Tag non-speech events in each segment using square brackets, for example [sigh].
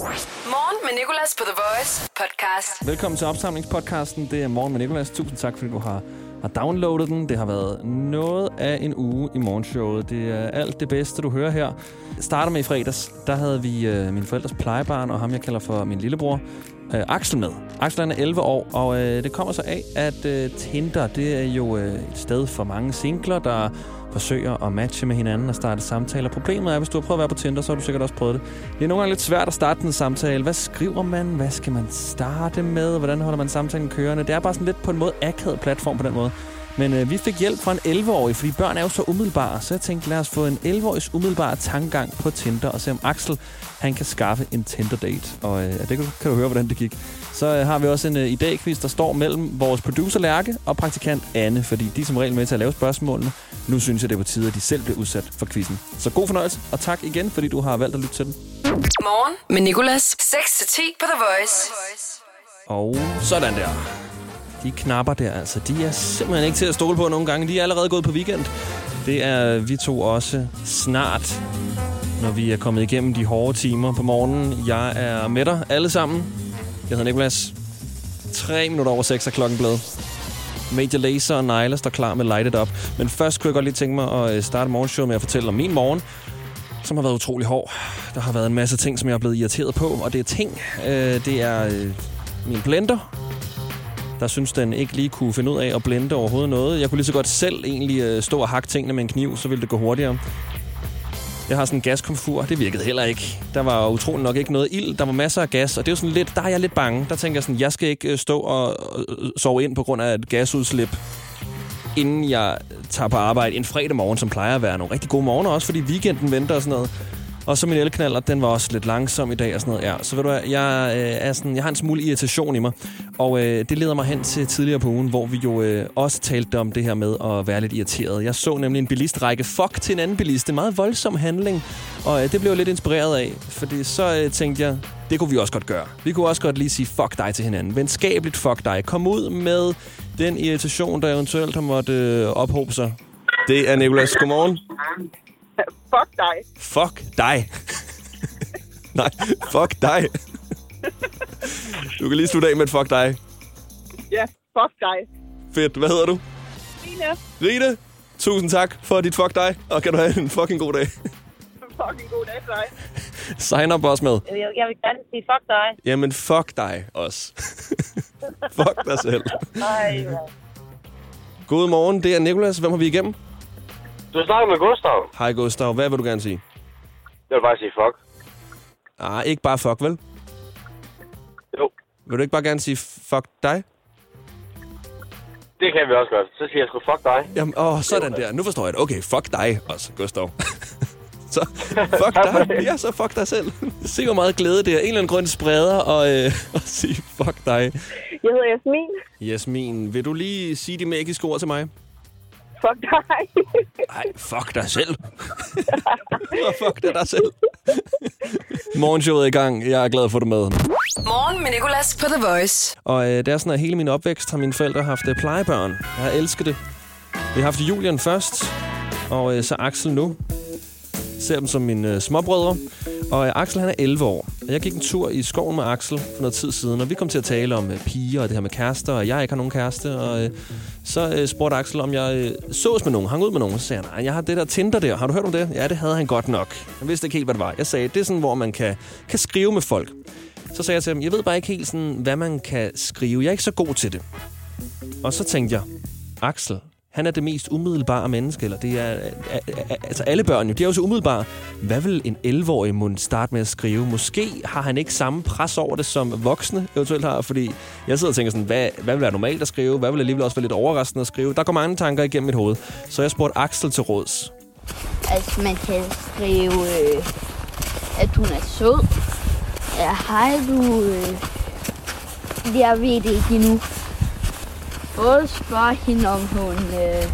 Morgen med Nicolas på The Voice podcast. Velkommen til opsamlingspodcasten. Det er Morgen med Nicolas. Tusind tak, fordi du har, har downloadet den. Det har været noget af en uge i morgenshowet. Det er alt det bedste, du hører her. Jeg starter med i fredags. Der havde vi øh, min forældres plejebarn, og ham jeg kalder for min lillebror, øh, Axel med. Axel han er 11 år, og øh, det kommer så af, at øh, Tinder, det er jo øh, et sted for mange singler, der forsøger at matche med hinanden og starte samtaler. Problemet er, hvis du har prøvet at være på Tinder, så har du sikkert også prøvet det. Det er nogle gange lidt svært at starte en samtale. Hvad skriver man? Hvad skal man starte med? Hvordan holder man samtalen kørende? Det er bare sådan lidt på en måde akavet platform på den måde. Men øh, vi fik hjælp fra en 11-årig, fordi børn er jo så umiddelbare. Så jeg tænkte, lad os få en 11-årigs umiddelbare tankegang på Tinder, og se om Axel han kan skaffe en Tinder-date. Og øh, det kan, du- kan du høre, hvordan det gik. Så øh, har vi også en øh, idéquiz, der står mellem vores producer Lærke og praktikant Anne, fordi de er som regel med til at lave spørgsmålene. Nu synes jeg, det er på tide, at de selv bliver udsat for quizzen. Så god fornøjelse, og tak igen, fordi du har valgt at lytte til den. Morgen med Nicolas. 6-10 på The Voice. Og sådan der. De knapper der, altså, de er simpelthen ikke til at stole på nogle gange. De er allerede gået på weekend. Det er vi to også snart, når vi er kommet igennem de hårde timer på morgenen. Jeg er med dig alle sammen. Jeg hedder Nikolas. 3 minutter over 6 er klokken blevet. Major Laser og Nyla står klar med Light It Up. Men først kunne jeg godt lige tænke mig at øh, starte morgenshowet med at fortælle om min morgen som har været utrolig hård. Der har været en masse ting, som jeg er blevet irriteret på, og det er ting. Øh, det er øh, min blender, der synes, den ikke lige kunne finde ud af at blende overhovedet noget. Jeg kunne lige så godt selv egentlig øh, stå og hakke tingene med en kniv, så ville det gå hurtigere. Jeg har sådan en gaskomfur, det virkede heller ikke. Der var utrolig nok ikke noget ild, der var masser af gas, og det er sådan lidt, der er jeg lidt bange. Der tænker jeg sådan, jeg skal ikke øh, stå og øh, sove ind på grund af et gasudslip, inden jeg tager på arbejde en fredag morgen, som plejer at være nogle rigtig gode morgener, også fordi weekenden venter og sådan noget. Og så min elknaller, den var også lidt langsom i dag og sådan noget. Ja, så ved du hvad, jeg, øh, er sådan, jeg har en smule irritation i mig. Og øh, det leder mig hen til tidligere på ugen, hvor vi jo øh, også talte om det her med at være lidt irriteret. Jeg så nemlig en bilist række fuck til en anden bilist. En meget voldsom handling. Og øh, det blev jeg lidt inspireret af, fordi så øh, tænkte jeg, det kunne vi også godt gøre. Vi kunne også godt lige sige fuck dig til hinanden. Venskabeligt fuck dig. Kom ud med den irritation, der eventuelt har måttet øh, ophobe sig. Det er Nicolas. Godmorgen. [laughs] Fuck dig. Fuck dig. [laughs] Nej, fuck dig. du kan lige slutte af med et fuck dig. Ja, fuck dig. Fedt. Hvad hedder du? Line, Rite. Tusind tak for dit fuck dig, og kan du have en fucking god dag. fucking god dag til dig. Sign up også med. Jeg, jeg vil gerne sige fuck dig. Jamen, fuck dig også. [laughs] fuck dig selv. Ej, mand. God morgen, det er Nikolas. Hvem har vi igennem? Du snakker med Gustav. Hej Gustav, hvad vil du gerne sige? Jeg vil bare sige fuck. Ah, ikke bare fuck, vel? Jo, Vil du ikke bare gerne sige fuck dig? det kan vi også godt. Så siger jeg sgu fuck dig. Jamen, åh, sådan der. Nu forstår jeg det. Okay, fuck dig også, Gustav. [laughs] så [laughs] fuck dig. Ja, så fuck dig selv. [laughs] Se, hvor meget glæde det er. En eller anden grund spreder og, øh, og sige fuck dig. Jeg hedder Jasmin. Jasmin, vil du lige sige de magiske ord til mig? Fuck dig. Nej, fuck dig selv. Og [laughs] fuck dig, dig selv. Morgenshowet er i gang. Jeg er glad for at dig med. Morgen med Nicolas på The Voice. Og øh, det er sådan, at hele min opvækst har mine forældre haft øh, plejebørn. Jeg har elsket det. Vi har haft Julian først, og øh, så Axel nu. Ser dem som mine øh, småbrødre. Og øh, Axel, han er 11 år. Og jeg gik en tur i skoven med Axel for noget tid siden, og vi kom til at tale om øh, piger og det her med kærester, og jeg ikke har nogen kæreste. Og øh, så øh, spurgte Axel, om jeg øh, sås med nogen, hang ud med nogen. Så sagde han, nej, jeg har det der Tinder der. Har du hørt om det? Ja, det havde han godt nok. Han vidste ikke helt, hvad det var. Jeg sagde, det er sådan, hvor man kan, kan skrive med folk. Så sagde jeg til ham, jeg ved bare ikke helt, sådan, hvad man kan skrive. Jeg er ikke så god til det. Og så tænkte jeg, Axel, han er det mest umiddelbare menneske, eller det er, altså alle børn jo, de er jo så umiddelbare. Hvad vil en 11-årig mund starte med at skrive? Måske har han ikke samme pres over det, som voksne eventuelt har, fordi jeg sidder og tænker sådan, hvad, hvad vil være normalt at skrive? Hvad vil alligevel også være lidt overraskende at skrive? Der går mange tanker igennem mit hoved. Så jeg spurgte Axel til råds. Altså, man kan skrive, øh, at hun er sød. Ja, hej du. Øh, jeg ved det ikke endnu. Både spørge hende, om hun øh,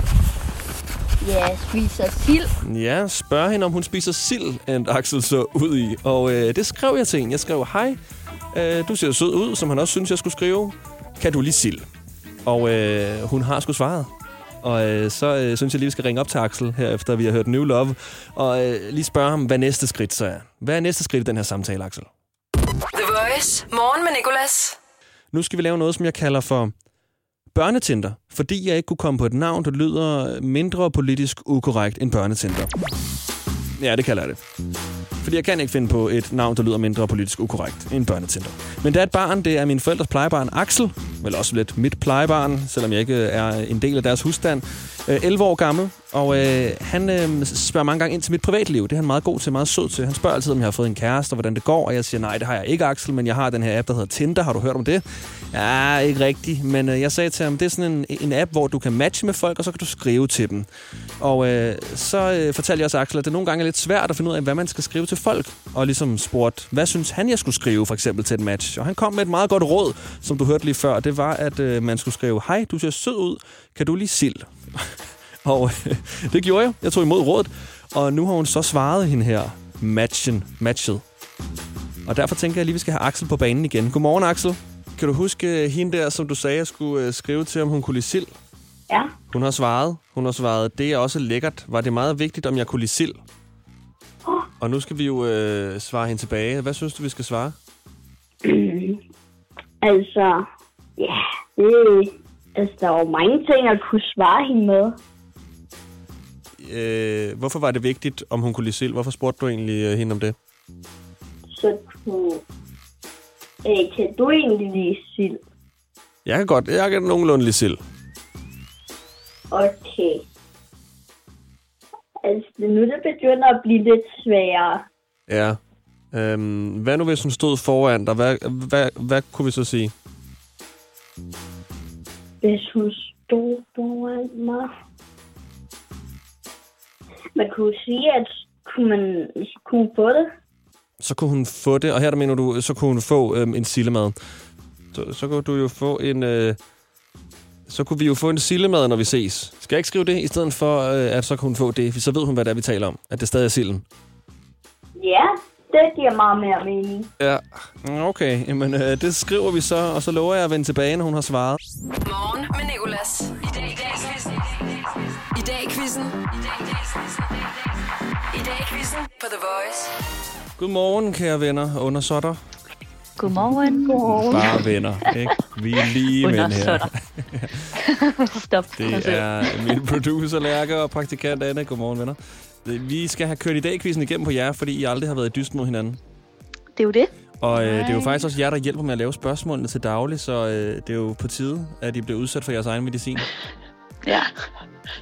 ja, spiser sild. Ja, spørg hende, om hun spiser sild, endte Axel så ud i. Og øh, det skrev jeg til hende. Jeg skrev, hej, øh, du ser sød ud, som han også synes, jeg skulle skrive. Kan du lige sild? Og øh, hun har sgu svaret. Og øh, så øh, synes jeg lige, vi skal ringe op til Axel, her efter vi har hørt New Love, og øh, lige spørge ham, hvad næste skridt så er. Hvad er næste skridt i den her samtale, Axel? The Voice. Morgen med Nicolas. Nu skal vi lave noget, som jeg kalder for børnetinder, fordi jeg ikke kunne komme på et navn, der lyder mindre politisk ukorrekt end børnetinder. Ja, det kalder jeg det. Fordi jeg kan ikke finde på et navn, der lyder mindre politisk ukorrekt end børnetinder. Men det er et barn, det er min forældres plejebarn Axel, vel også lidt mit plejebarn, selvom jeg ikke er en del af deres husstand. Øh, 11 år gammel, og øh, han øh, spørger mange gange ind til mit privatliv. Det er han meget god til, meget sød til. Han spørger altid, om jeg har fået en kæreste, og hvordan det går. Og jeg siger, nej, det har jeg ikke, Axel, men jeg har den her app, der hedder Tinder. Har du hørt om det? Ja, ikke rigtigt. Men øh, jeg sagde til ham, det er sådan en, en app, hvor du kan matche med folk, og så kan du skrive til dem. Og øh, så øh, fortalte jeg også Axel, at det nogle gange er lidt svært at finde ud af, hvad man skal skrive til folk. Og ligesom spurgt, hvad synes han, jeg skulle skrive for eksempel til et match? Og han kom med et meget godt råd, som du hørte lige før. Det var, at øh, man skulle skrive, hej, du ser sød ud. Kan du lige sild? [laughs] Og øh, det gjorde jeg. Jeg tog imod rådet. Og nu har hun så svaret hende her matchen, matchet. Og derfor tænker jeg lige, vi skal have Axel på banen igen. Godmorgen, Axel. Kan du huske øh, hende der, som du sagde, jeg skulle øh, skrive til, om hun kunne lide sild? Ja. Hun har svaret. Hun har svaret, det er også lækkert. Var det meget vigtigt, om jeg kunne lide sild? Og nu skal vi jo øh, svare hende tilbage. Hvad synes du, vi skal svare? [clears throat] Altså, ja, det, altså, der er jo mange ting at kunne svare hende med. Øh, hvorfor var det vigtigt, om hun kunne lide sild? Hvorfor spurgte du egentlig øh, hende om det? Så du, øh, kan du egentlig lide sild? Jeg kan godt. Jeg kan nogenlunde lide sild. Okay. Altså, nu det begynder at blive lidt sværere. Ja. Øhm, hvad nu, hvis hun stod foran dig? Hvad, hvad, hvad kunne vi så sige? Hvis hun stod foran mig. Man kunne sige, at kunne man kunne få det. Så kunne hun få det, og her der mener du, så kunne hun få øhm, en sillemad. Så, så kunne du jo få en... Øh, så kunne vi jo få en sillemad, når vi ses. Skal jeg ikke skrive det, i stedet for, øh, at så kunne hun få det? For så ved hun, hvad det er, vi taler om. At det stadig er silden. Ja, det giver meget mere mening. Ja, okay. Jamen, øh, det skriver vi så, og så lover jeg at vende tilbage, når hun har svaret. Morgen med Nicolas. I dag i dag i quizzen. I dag i quizzen. I dag i quizzen på The Voice. Godmorgen, kære venner og undersåtter. Godmorgen. Godmorgen. Bare venner, ikke? Vi er lige mænd her. [laughs] Stop. Det er min producer, Lærke, og praktikant Anne. Godmorgen, venner. Vi skal have kørt i dag quizzen igennem på jer, fordi I aldrig har været i dyst mod hinanden. Det er jo det. Og øh, det er jo faktisk også jer, der hjælper med at lave spørgsmålene til daglig, så øh, det er jo på tide, at I bliver udsat for jeres egen medicin. Ja.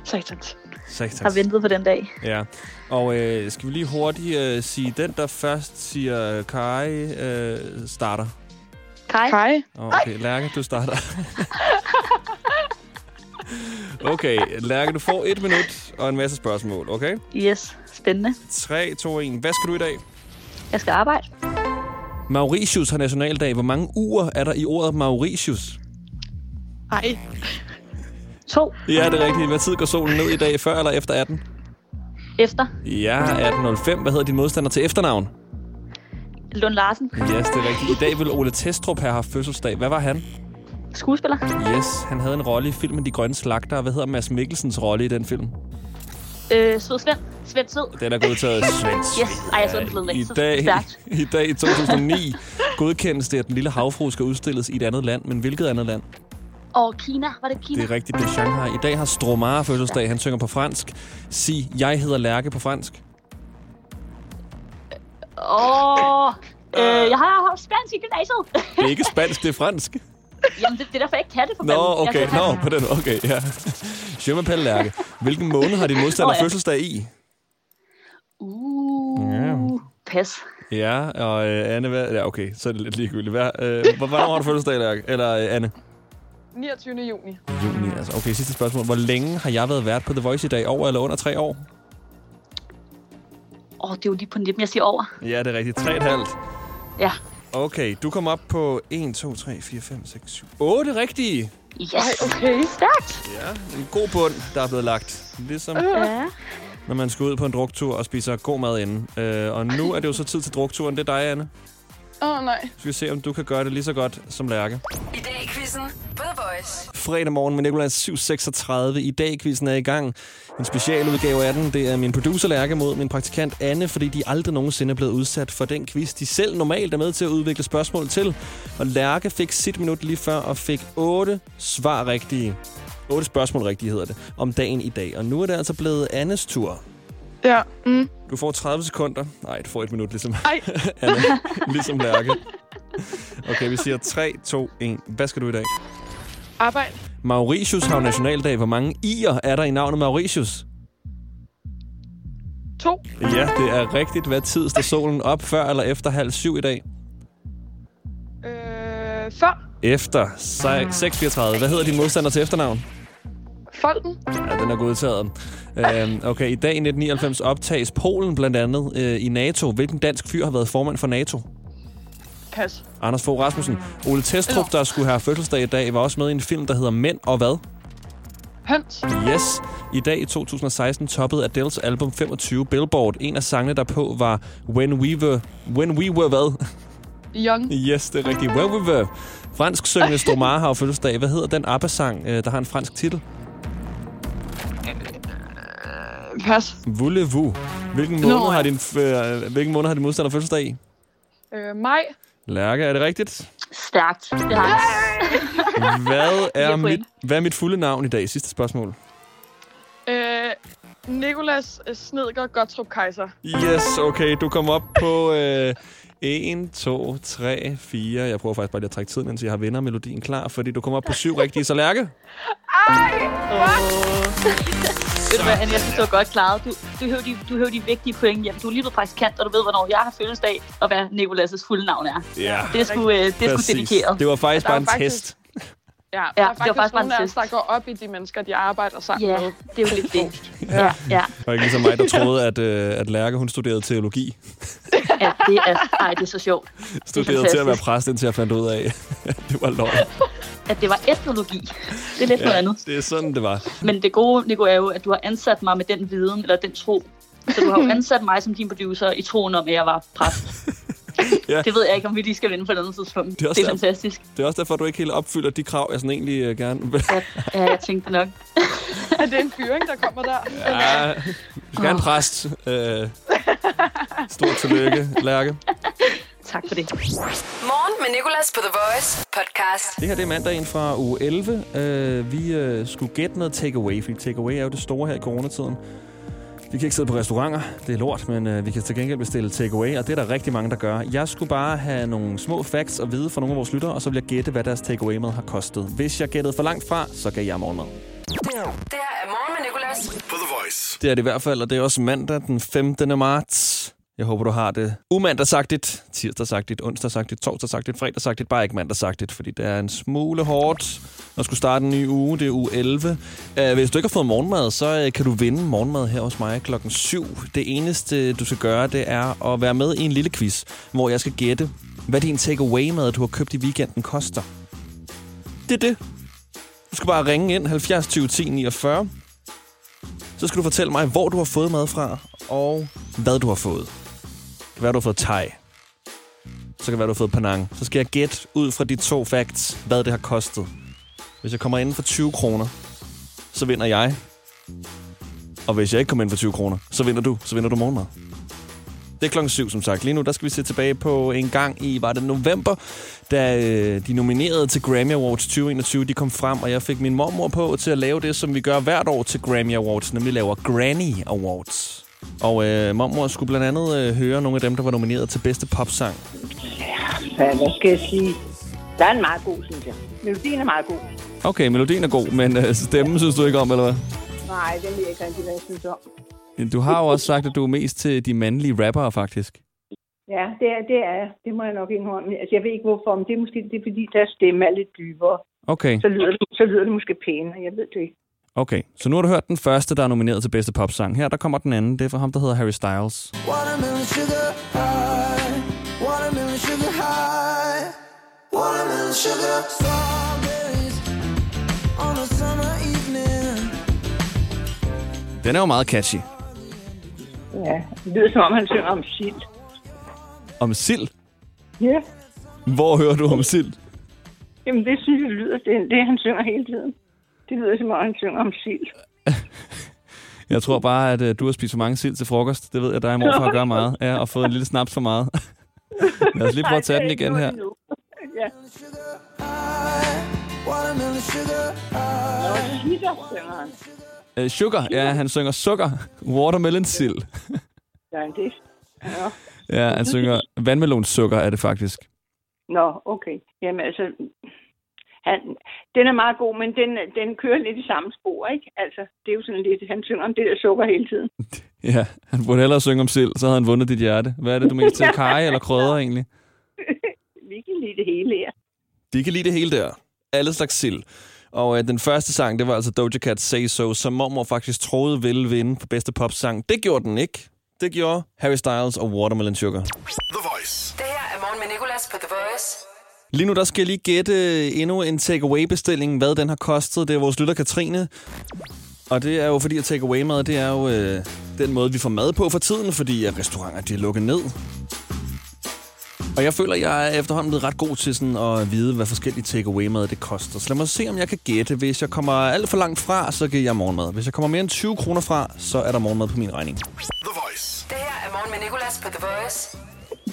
Satans. Satans. Har ventet på den dag. Ja. Og øh, skal vi lige hurtigt øh, sige, den der først siger Kai øh, starter. Kai. Hej. Okay, Lærke, du starter. okay, Lærke, du får et minut og en masse spørgsmål, okay? Yes. Spændende. 3, 2, 1. Hvad skal du i dag? Jeg skal arbejde. Mauritius har nationaldag. Hvor mange uger er der i ordet Mauritius? Ej. To. Ja, det er rigtigt. Hvad tid går solen ned i dag? Før eller efter 18? Efter. Ja, 18.05. Hvad hedder din modstander til efternavn? Lund Larsen. Yes, det er rigtigt. I dag vil Ole Testrup have haft fødselsdag. Hvad var han? Skuespiller. Yes, han havde en rolle i filmen De Grønne Slagter. Hvad hedder Mads Mikkelsens rolle i den film? Øh, Sød Svend. Svend Sød. Den er godtaget [laughs] svensk. Yes. Ej, jeg så den blevet [laughs] I dag. I dag i 2009 godkendes det, at den lille havfru skal udstilles i et andet land. Men hvilket andet land? Og Kina. Var det Kina? Det er rigtigt, det er Shanghai. I dag har Stromare fødselsdag. Han synger på fransk. Sig, jeg hedder Lærke på fransk. Åh. Øh, jeg har spansk i gymnasiet. Det er ikke spansk, det er fransk. Jamen, det, det er derfor, jeg ikke kan det for Nå, fanden. okay, nå, det. på den okay, ja. Je m'appelle Lærke. Hvilken måned har din modstander Nå, ja. fødselsdag i? Uh. Ja. Pas. Ja, og øh, Anne, hvad? Ja, okay, så er det lidt ligegyldigt. Hvad, øh, hvor- hvornår har du fødselsdag, Lærke? Eller øh, Anne? 29. juni. Juni, altså. Okay, sidste spørgsmål. Hvor længe har jeg været vært på The Voice i dag? Over eller under tre år? Åh, oh, det er jo lige på nippen, jeg siger over. Ja, det er rigtigt. Tre et halvt. Ja. Okay, du kom op på 1, 2, 3, 4, 5, 6, 7, 8 rigtige. Yes. Ej, okay. Stærkt. Ja, en god bund, der er blevet lagt. Ligesom Ja. når man skal ud på en druktur og spiser god mad inden. Øh, og nu er det jo så tid til drukturen. Det er dig, Anne. Åh, oh, nej. Så skal vi se, om du kan gøre det lige så godt som Lærke. I dag i quizzen Voice. Fredag morgen med Nicolas 7.36. I dag quizzen er i gang. En specialudgave af den. Det er min producer Lærke mod min praktikant Anne, fordi de aldrig nogensinde er blevet udsat for den quiz, de selv normalt er med til at udvikle spørgsmål til. Og Lærke fik sit minut lige før og fik otte svar rigtige. Otte spørgsmål rigtige hedder det, om dagen i dag. Og nu er det altså blevet Annes tur. Ja. Mm. Du får 30 sekunder. Nej, du får et minut, ligesom Ej. [laughs] Anne. ligesom Lærke. Okay, vi siger 3, 2, 1. Hvad skal du i dag? Arbejde. Mauritius har jo nationaldag. Hvor mange i'er er der i navnet Mauritius? To. Ja, det er rigtigt. Hvad tid står solen op? Før eller efter halv syv i dag? Øh, før. Efter se- 6.34. Hvad hedder din modstander til efternavn? Folden. Ja, den er godtaget. Øhm, okay, i dag i 1999 optages Polen blandt andet øh, i NATO. Hvilken dansk fyr har været formand for NATO? Pas. Anders Fogh Rasmussen. Ole Testrup, der skulle have fødselsdag i dag, var også med i en film, der hedder Mænd og hvad? Høns. Yes. I dag i 2016 toppede Adele's album 25 Billboard. En af sangene derpå var When We Were... When We Were hvad? Young. Yes, det er rigtigt. When We Were. Fransk syngende [laughs] Stomare har fødselsdag. Hvad hedder den ABBA-sang, øh, der har en fransk titel? Pas. Voulez-vous. Hvilken måned, Nå, ja. har din, øh, hvilken måned har din modstander fødselsdag i? Øh, maj. Lærke, er det rigtigt? Stærkt. Det har jeg. Hvad [laughs] er, mit, hvad er mit fulde navn i dag? Sidste spørgsmål. Øh, Nikolas Snedger Gottrup Kaiser. Yes, okay. Du kommer op på øh, 1, 2, 3, 4. Jeg prøver faktisk bare lige at trække tiden, indtil jeg har vennermelodien klar, fordi du kommer op på syv rigtige. Så Lærke? Ved du hvad, Anne, jeg synes, du var godt klaret. Du, du, hører de, du hører de vigtige point hjem. Du er lige blevet praktikant, og du ved, hvornår jeg har fødselsdag, og hvad Nikolas' fulde navn er. Ja, Det sgu, øh, det sgu dedikeret. Det var faktisk bare en faktisk- test. Ja, Ja, der er det var faktisk, faktisk nogle af os, der går op i de mennesker, de arbejder sammen Ja, med. det er jo lidt det. Ja, ja. Og ikke ligesom mig, der [laughs] troede, at, øh, at Lærke hun studerede teologi. ja det er, ej, det er så sjovt. Studerede til at være præst, indtil jeg fandt ud af, at [laughs] det var løgn. At det var etnologi. Det er lidt noget andet. det er sådan, det var. Men det gode, Nico, er jo, at du har ansat mig med den viden, eller den tro. Så du har jo [laughs] ansat mig som din producer i troen om, at jeg var præst. [laughs] Ja. Det ved jeg ikke, om vi lige skal vinde på et andet tidspunkt. Det Det er også det er der- fantastisk. Det er også derfor, du ikke helt opfylder de krav, jeg sådan egentlig øh, gerne vil. Ja, ja, jeg tænkte nok. [laughs] Er det en fyring, der kommer der? Ja, du skal have en præst. Øh, stort tillykke, Lærke. Tak for det. Morgen med Nicolas på The Voice podcast. Det her det er mandagen fra uge 11. Øh, vi øh, skulle gætte noget takeaway, fordi takeaway er jo det store her i coronatiden. Vi kan ikke sidde på restauranter, det er lort, men øh, vi kan til gengæld bestille takeaway, og det er der rigtig mange, der gør. Jeg skulle bare have nogle små facts at vide fra nogle af vores lyttere, og så vil jeg gætte, hvad deres takeaway mad har kostet. Hvis jeg gættede for langt fra, så gav jeg morgenmad. Det her er Morgen med Nicolas. På The Voice. Det er det i hvert fald, og det er også mandag den 15. marts. Jeg håber, du har det umandagsagtigt, tirsdagsagtigt, onsdagsagtigt, torsdagsagtigt, fredagsagtigt, bare ikke mandagsagtigt, fordi det er en smule hårdt at skulle starte en ny uge. Det er uge 11. Øh, hvis du ikke har fået morgenmad, så øh, kan du vinde morgenmad her hos mig klokken 7. Det eneste, du skal gøre, det er at være med i en lille quiz, hvor jeg skal gætte, hvad din takeaway-mad, du har købt i weekenden, koster. Det er det. Du skal bare ringe ind 70 20 10 49. Så skal du fortælle mig, hvor du har fået mad fra, og hvad du har fået. Det kan være, du har fået thai. Så kan det være, du har fået panang. Så skal jeg gætte ud fra de to facts, hvad det har kostet. Hvis jeg kommer ind for 20 kroner, så vinder jeg. Og hvis jeg ikke kommer ind for 20 kroner, så vinder du. Så vinder du morgenmad. Det er klokken 7, som sagt. Lige nu der skal vi se tilbage på en gang i, var det november, da øh, de nominerede til Grammy Awards 2021, de kom frem, og jeg fik min mormor på til at lave det, som vi gør hvert år til Grammy Awards, nemlig laver Granny Awards. Og øh, mormor skulle blandt andet øh, høre nogle af dem, der var nomineret til bedste popsang. Ja, hvad skal jeg sige? Der er en meget god, synes jeg. Melodien er meget god. Okay, melodien er god, men øh, stemmen synes du ikke om, eller hvad? Nej, den vil jeg ikke rigtig, hvad jeg synes om. Du har jo også sagt, at du er mest til de mandlige rappere, faktisk. Ja, det er, det er jeg. Det må jeg nok indrømme. Altså, jeg ved ikke hvorfor, men det er måske det er, fordi, deres stemme er lidt dybere. Okay, Så lyder, det, så lyder det måske pænere. Jeg ved det ikke. Okay. Så nu har du hørt den første, der er nomineret til bedste popsang. Her der kommer den anden. Det er fra ham, der hedder Harry Styles. Watermelon sugar high, watermelon sugar high, watermelon sugar strawberries on a summer evening. Den er jo meget catchy. Ja, det lyder som om, han synger om sild. Om sild. Ja, Hvor hører du om sild? Jamen, det synes jeg lyder, det, det han synger hele tiden. Det lyder som om, han synger om sild. [laughs] Jeg tror bare, at øh, du har spist for mange sild til frokost. Det ved jeg, dig og morfar gør meget. Ja, og fået en lille snaps for meget. [laughs] Lad os lige prøve at tage den igen her. [laughs] Ja. Watermelon sugar ja, han synger sukker. Watermelon sild. Ja, det. Ja. Ja, han synger vandmelonsukker, er det faktisk. Nå, okay. Jamen altså, han, den er meget god, men den, den kører lidt i samme spor, ikke? Altså, det er jo sådan lidt, han synger om det der sukker hele tiden. [laughs] Ja, han burde hellere synge om sild, så havde han vundet dit hjerte. Hvad er det, du mest til? [laughs] Kaj eller krødder egentlig? [laughs] Vi kan lide det hele her. De kan lide det hele der. Alle slags sild. Og øh, den første sang, det var altså Doja Cat Say So, som mormor faktisk troede ville vinde for bedste popsang. Det gjorde den ikke. Det gjorde Harry Styles og Watermelon Sugar. The Voice. Det her er morgen med Nicolas på The Voice. Lige nu der skal jeg lige gætte endnu en takeaway-bestilling, hvad den har kostet. Det er vores lytter Katrine. Og det er jo fordi, at takeaway-mad, det er jo øh, den måde, vi får mad på for tiden, fordi at restauranter de er lukket ned. Og jeg føler, at jeg er efterhånden blevet ret god til sådan at vide, hvad forskellige takeaway-mad det koster. Så lad mig se, om jeg kan gætte. Hvis jeg kommer alt for langt fra, så giver jeg morgenmad. Hvis jeg kommer mere end 20 kroner fra, så er der morgenmad på min regning. The Voice. Det her er morgen med Nicolas på The Voice.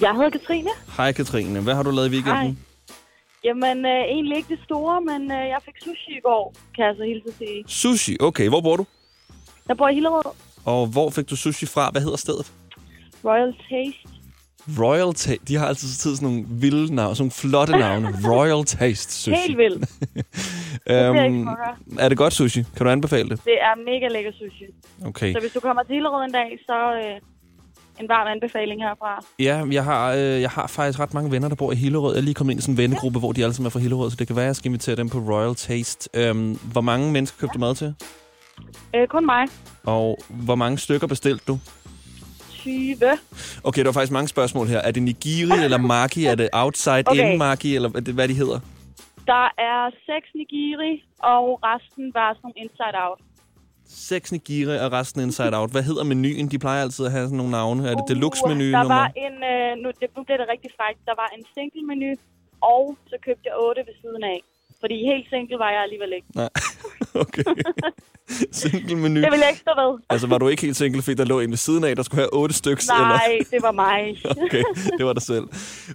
Jeg hedder Katrine. Hej Katrine, hvad har du lavet i weekenden? Hej. Jamen, øh, egentlig ikke det store, men øh, jeg fik sushi i går, kan jeg så hilse sige. Sushi, okay. Hvor bor du? Jeg bor i Hillerød. Og hvor fik du sushi fra? Hvad hedder stedet? Royal Taste. Royal Taste. De har altid tid sådan nogle vilde navne, sådan nogle flotte navne. [laughs] Royal Taste Sushi. Helt vildt. [laughs] øhm, er det godt sushi? Kan du anbefale det? Det er mega lækker sushi. Okay. Så hvis du kommer til Hillerød en dag, så øh, en varm anbefaling herfra. Ja, jeg har, øh, jeg har faktisk ret mange venner, der bor i Hillerød. Jeg er lige kommet ind i sådan en vennegruppe, hvor de alle sammen er fra Hillerød, så det kan være, at jeg skal invitere dem på Royal Taste. Øhm, hvor mange mennesker købte du mad til? Øh, kun mig. Og hvor mange stykker bestilte du? 20. Okay, der var faktisk mange spørgsmål her. Er det nigiri eller maki? Er det outside Okay. in maki, eller hvad de hedder? Der er seks nigiri, og resten var sådan nogle inside out. Seks nigiri og resten inside out. Hvad hedder menuen? De plejer altid at have sådan nogle navne. Er det deluxe-menu? Uh, Der nummer? var en, øh, nu, det, nu bliver det rigtig frækt, der var en single menu, og så købte jeg otte ved siden af. Fordi helt single var jeg alligevel ikke. Nej, [laughs] okay. [laughs] Single menu. Det vil jeg ikke stå ved. Altså, var du ikke helt single, fordi der lå en ved siden af, der skulle have otte stykker? Nej, det var mig. [laughs] Okay, det var dig selv.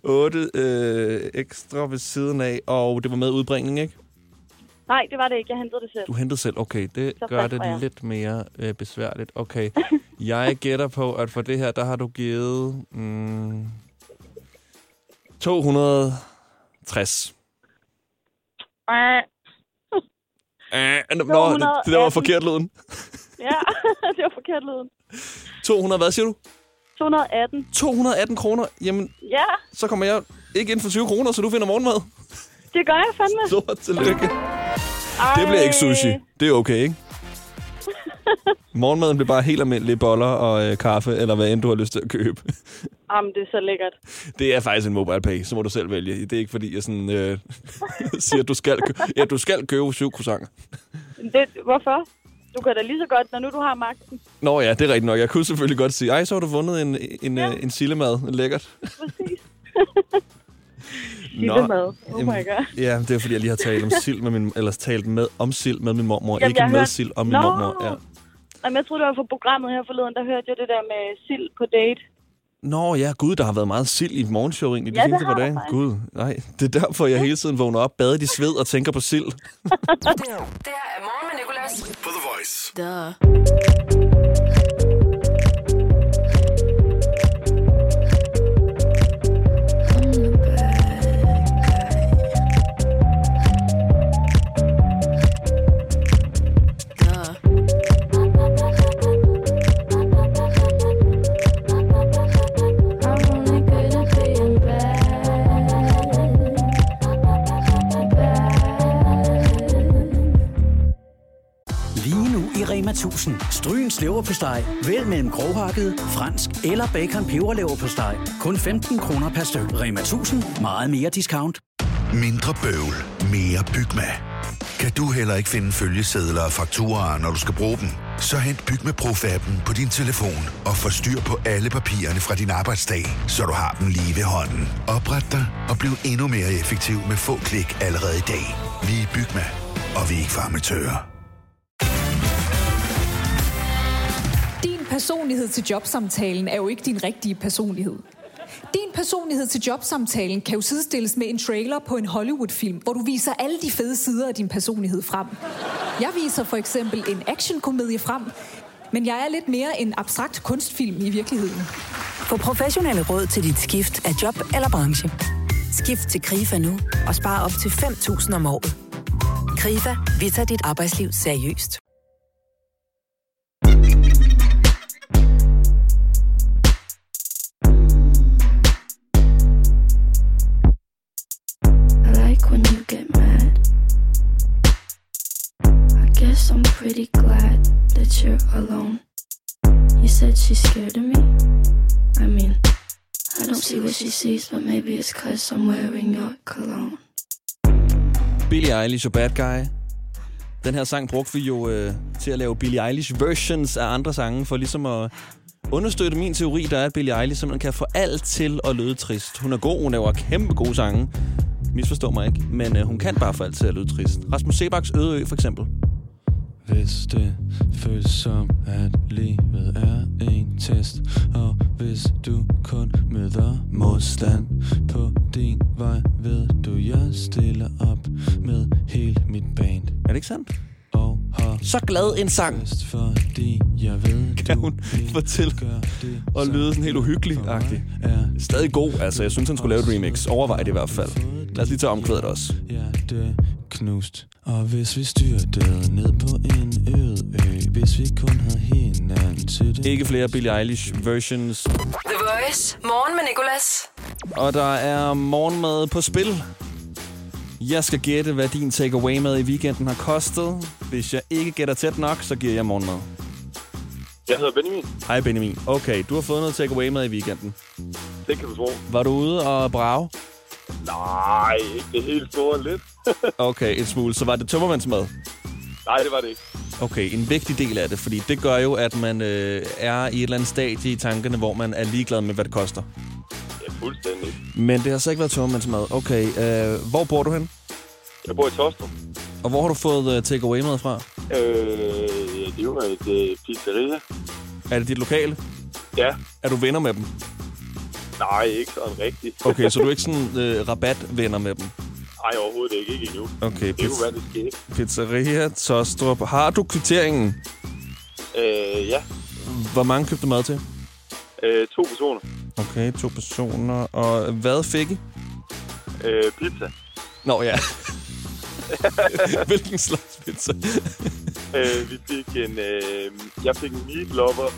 Otte øh, ekstra ved siden af, og det var med udbringning, ikke? Nej, det var det ikke. Jeg hentede det selv. Du hentede selv. Okay, det Så gør det jeg. lidt mere øh, besværligt. Okay, [laughs] jeg gætter på, at for det her, der har du givet mm, 260. Øh, Øh, nå, det der var 218. forkert lyden. [laughs] Ja, [laughs] det var forkert lyden. 200, hvad siger du? 218. 218 kroner. Jamen, Ja, så kommer jeg ikke ind for 20 kroner, så du finder morgenmad. Det gør jeg fandme. Stort tillykke. Ej. Det bliver ikke sushi. Det er okay, ikke? [laughs] Morgenmaden bliver bare helt almindelige boller og øh, kaffe, eller hvad end du har lyst til at købe. [laughs] Jamen, det er så lækkert. Det er faktisk en mobile pay, så må du selv vælge. Det er ikke fordi, jeg sådan, øh, [laughs] siger, at du skal, kø- ja, du skal købe syv croissanter. Det, hvorfor? Du kan da lige så godt, når nu du har magten. Nå ja, det er rigtigt nok. Jeg kunne selvfølgelig godt sige, ej, så har du vundet en, en, ja. en sillemad. Lækkert. Præcis. Nå, Sillemad. Oh my god. Ja, det er fordi, jeg lige har talt om sild med min, eller talt med, om sild med min mormor. Jamen, ikke med hørte- sild om min Nå. mormor. Ja. Jamen, jeg troede, det var for programmet her forleden, der hørte jeg det der med sild på date. Nå ja, gud, der har været meget sild i morgenshow egentlig de Ja, det seneste par dage. Gud, nej. Det er derfor, jeg hele tiden vågner op, badet i sved og tænker på sild. [laughs] Det her er morgen med Nicolas. På The Voice. Duh. Rema 1000. Stryens leverpostej. Vælg mellem grovhakket, fransk eller bacon peberleverpostej. Kun 15 kroner per styk. Rema 1000. Meget mere discount. Mindre bøvl, mere Bygma. Kan du heller ikke finde følgesedler og fakturer, når du skal bruge dem? Så hent Bygma med Profab'en på din telefon og få styr på alle papirerne fra din arbejdsdag, så du har dem lige ved hånden. Opret dig og bliv endnu mere effektiv med få klik allerede i dag. Vi er Bygma, og vi er ikke farmatører. Personlighed til jobsamtalen er jo ikke din rigtige personlighed. Din personlighed til jobsamtalen kan jo sidestilles med en trailer på en Hollywood-film, hvor du viser alle de fede sider af din personlighed frem. Jeg viser for eksempel en actionkomedie frem, men jeg er lidt mere en abstrakt kunstfilm i virkeligheden. Få professionelle råd til dit skift af job eller branche. Skift til KRIFA nu og spare op til 5.000 om året. KRIFA, vi tager dit arbejdsliv seriøst. Guess I'm pretty glad that you're alone. You said she's scared of me? I mean, I don't see what she sees, but maybe it's cause I'm wearing your cologne. Billie Eilish og Bad Guy. Den her sang brugte vi jo øh, til at lave Billie Eilish versions af andre sange, for ligesom at understøtte min teori, der er, at Billie Eilish simpelthen kan få alt til at lyde trist. Hun er god, hun laver kæmpe gode sange. Misforstår mig ikke, men øh, hun kan bare få alt til at lyde trist. Rasmus Sebaks Ødeø for eksempel. Hvis det føles som, at livet er en test Og hvis du kun møder modstand på din vej Ved du, jeg stiller op med hele mit band Er det ikke sandt? Og har Så glad en sang. fordi jeg ved, [laughs] Kan hun fortælle og lyde sådan helt uhyggelig-agtig. Stadig god, altså. Jeg synes, han skulle lave et remix. Overvej det i hvert fald. Lad os lige tage omkvædet også. hjerte knust Og hvis vi styrtede ned på en øde ø Hvis vi kun havde hinanden til det Ikke flere Billie Eilish versions. The Voice. Morgen med Nicolas. Og der er morgenmad på spil. Jeg skal gætte, hvad din takeaway mad i weekenden har kostet. Hvis jeg ikke gætter tæt nok, så giver jeg morgenmad. Jeg hedder Benjamin. Hej Benjamin. Okay, du har fået noget takeaway mad i weekenden. Det kan du tro. Var du ude og brage? Nej, ikke det helt store lidt. [laughs] Okay, en smule. Så var det tømmermandsmad? Nej, det var det ikke. Okay, en vigtig del af det, fordi det gør jo, at man øh, er i et eller andet stadie i tankerne, hvor man er ligeglad med, hvad det koster. Ja, fuldstændig. Men det har så ikke været tømmermandsmad. Okay, øh, hvor bor du hen? Jeg bor i Tostrup. Og hvor har du fået uh, takeaway mad fra? Øh, det var et øh, pizzeria. Er det dit lokale? Ja. Er du venner med dem? Nej, ikke sådan rigtigt. [laughs] Okay, så du er ikke sådan øh, rabatvenner med dem? Nej, overhovedet ikke. Ikke endnu. Okay, Det kunne være, det skete. Pizzeria Tostrup. Har du kvitteringen? Øh, ja. Hvor mange købte mad til? Øh, to personer. Okay, to personer. Og hvad fik I? Øh, pizza. Nå ja. [laughs] Hvilken slags pizza? øh, vi fik en... Øh, jeg fik en meat lover,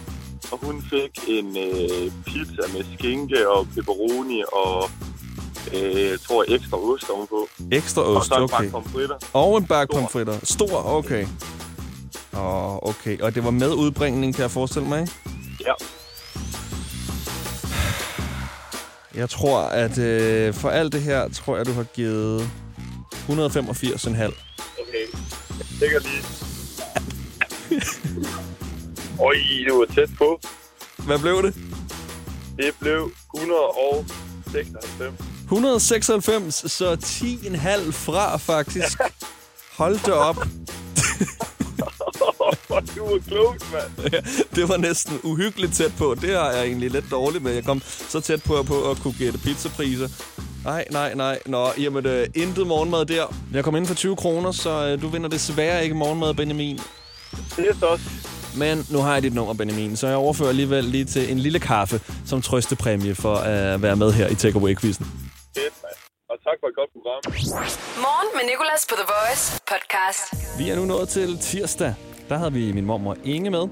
og hun fik en øh, pizza med skinke og pepperoni og øh, jeg tror ekstra ost ovenpå. Ekstra Og ost, så en okay. bakke pomfritter. Og en bakke pomfritter. Stor, okay. Åh, oh, okay. Og det var med udbringning, kan jeg forestille mig, ikke? Ja. Jeg tror, at øh, for alt det her, tror jeg, du har givet 185,5. Okay. Jeg tjekker lige. [laughs] Oj, du var tæt på. Hvad blev det? Det blev 196. 196, så 10,5 fra, faktisk. Hold da op. du var klog, mand. [laughs] Ja, det var næsten uhyggeligt tæt på. Det har jeg egentlig lidt dårligt med. Jeg kom så tæt på, på at kunne gætte pizzapriser. Nej, nej, nej. Nå, jamen, øh, intet morgenmad der. Jeg kom ind for 20 kroner, så øh, du vinder desværre ikke morgenmad, Benjamin. Det er så. Men nu har jeg dit nummer, Benjamin, så jeg overfører alligevel lige til en lille kaffe som trøstepræmie for at være med her i Takeaway-quizzen. Fedt. Og tak for et godt program. Morgen med Nicolas på The Voice podcast. Vi er nu nået til tirsdag. Der havde vi min mormor Inge med.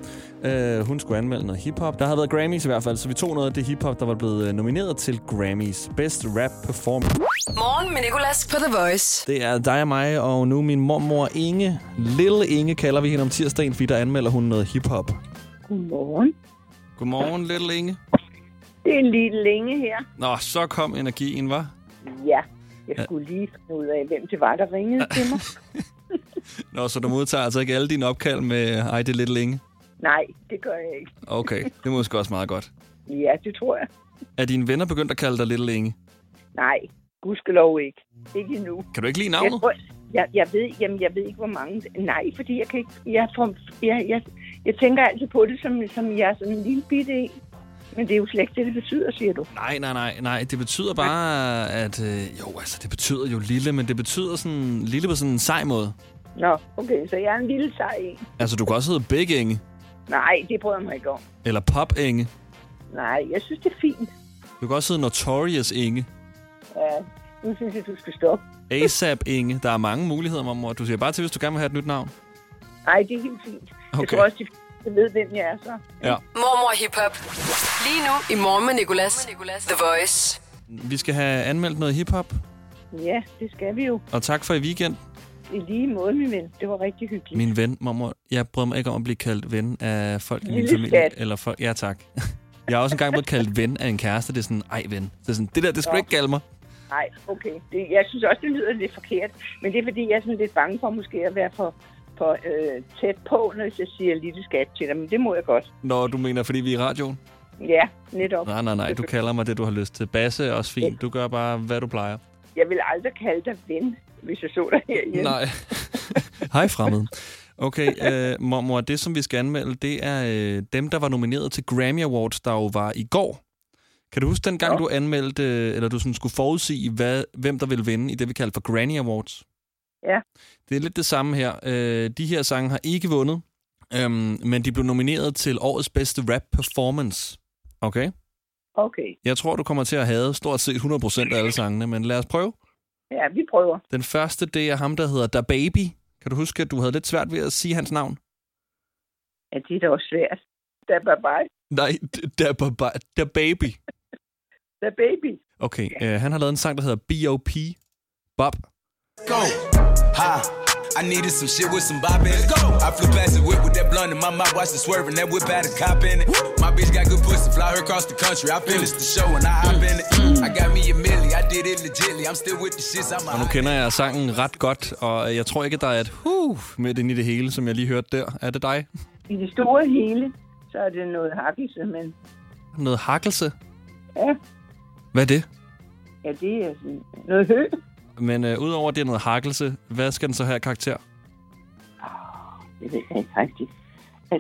Uh, hun skulle anmelde noget hiphop. Der havde været Grammys i hvert fald, så vi tog noget af det hiphop, der var blevet øh, nomineret til Grammys. Best Rap Performance. Morgen med Nicolas på The Voice. Det er dig og mig, og nu min mormor Inge. Lille Inge kalder vi hende om tirsdagen, fordi der anmelder hun noget hiphop. Godmorgen. Godmorgen, Lille Inge. Det er en lille længe her. Nå, så kom energien, var. Ja, jeg skulle lige finde ud af, hvem det var, der ringede til mig. [laughs] Nå, så du modtager altså ikke alle dine opkald med Ej, det er lidt længe? Nej, det gør jeg ikke. Okay, det er måske også meget godt. Ja, det tror jeg. Er dine venner begyndt at kalde dig lidt længe? Nej, gudskelov ikke. Ikke endnu. Kan du ikke lide Jeg, navnet? tror, jeg, jeg, ved, jamen, jeg ved ikke, hvor mange... Nej, fordi jeg kan ikke... Jeg, får, jeg, jeg, jeg tænker altid på det, som, som jeg er sådan en lille bitte en. Men det er jo slet ikke det, det betyder, siger du. Nej, nej, nej, nej. Det betyder bare, at... Øh, jo, altså, det betyder jo lille, men det betyder sådan lille på sådan en sej måde. Nå, okay, så jeg er en lille sej en. Altså, du kan også hedde Big Inge, Nej, det bryder jeg mig ikke om. eller Pop Inge. Nej, jeg synes, det er fint. Du kan også hedde Notorious Inge, Ja, nu synes jeg, du skal stoppe. ASAP Inge. Der er mange muligheder, mormor. Du siger bare til, hvis du gerne vil have et nyt navn. Nej, det er helt fint. Jeg Okay. tror også, de ved, hvem jeg er så. Ja. Mormor Hip Hop. Lige nu i morgen med Nicolas. The Voice. Vi skal have anmeldt noget hiphop, Ja, det skal vi jo. og tak for i weekend. I lige måde, min ven. Det var rigtig hyggeligt. Min ven, mormor, jeg bryder mig ikke om at blive kaldt ven af folk i min Lille familie. skat. Eller folk, ja, tak. [laughs] Jeg har også engang blevet kaldt ven af en kæreste. Det er sådan, ej ven. Det er sådan, det der, det skal du ikke kalde mig. Nej, okay. Det, jeg synes også, det lyder lidt forkert. Men det er, fordi jeg er sådan lidt bange for måske at være for, for øh, tæt på, når jeg siger lille skat til dig. Men det må jeg godt. Når du mener, fordi vi er i radioen? Ja, netop. Nej, nej, nej. Du kalder mig det, du har lyst til. Basse er også fint. Du gør bare, hvad du plejer. Jeg vil aldrig kalde dig ven, hvis jeg så dig herhjemme. Nej. [laughs] Hej fremmed. Okay, øh, mormor, det som vi skal anmelde, det er øh, dem, der var nomineret til Grammy Awards, der jo var i går. Kan du huske den gang, du anmeldte, eller du sådan skulle forudsige, hvad, hvem der ville vinde i det, vi kalder for Grammy Awards? Ja. Det er lidt det samme her. Øh, de her sange har ikke vundet, øhm, men de blev nomineret til årets bedste rap performance. Okay? Okay. Jeg tror, du kommer til at have stort set 100% af alle sangene, men lad os prøve. Ja, vi prøver. Den første, det er ham, der hedder Da Baby. Kan du huske, at du havde lidt svært ved at sige hans navn? Ja, det er da også svært. Da bye. Nej, Da, Ba- da Baby. Da baby. Okay, øh, han har lavet en sang, der hedder B.O.P. Bob. Go. Ha. I needed some shit with some bop in it. Go. I flew past the whip with that blunt in my mouth, watched it swerving. That whip had a cop in it. My bitch got good pussy, fly her across the country. I finished the show and I hop in it. I got me a milli, I did it legitly. I'm still with the shits. I'm Og nu kender jeg sangen ret godt, og jeg tror ikke, der er et huh midt inde i det hele, som jeg lige hørte der. Er det dig? I det store hele, så er det noget hakkelse, men Noget hakkelse? ja, Hvad er det? ja det er noget hø. Men øh, udover det er noget hakkelse, hvad skal den så have karakter? Det ved jeg ikke rigtigt.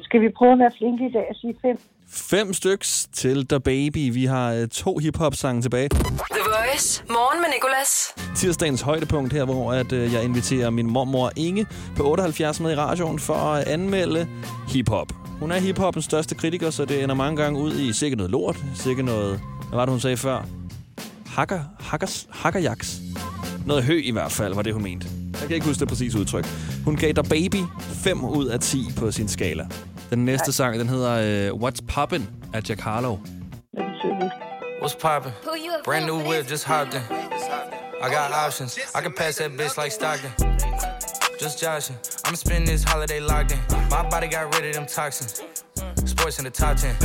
Skal vi prøve at være flinke i dag og sige fem? Fem styks til The Baby. Vi har øh, to hip-hop-sange tilbage. The Voice. Morgen med Nicolas. Tirsdagens højdepunkt her, hvor at, øh, jeg inviterer min mormor Inge på 78 med i radioen for at anmelde hiphop. Hun er hiphopens største kritiker, så det ender mange gange ud i sikkert noget lort, sikkert noget, hvad var det, hun sagde før? Hakker, hakkers, hakkerjaks. Noget hø i hvert fald, var det, hun mente. Jeg kan ikke huske det præcise udtryk. Hun gav der Baby 5 ud af 10 på sin skala. Den næste sang, den hedder øh, What's Poppin' af Jack Harlow. What's poppin'? Brand new whip, just hopped in. I got options. I can pass that bitch like Stockton. Just joshing. I'm spending this holiday locked in. My body got rid of them toxins. Sports in the top 10.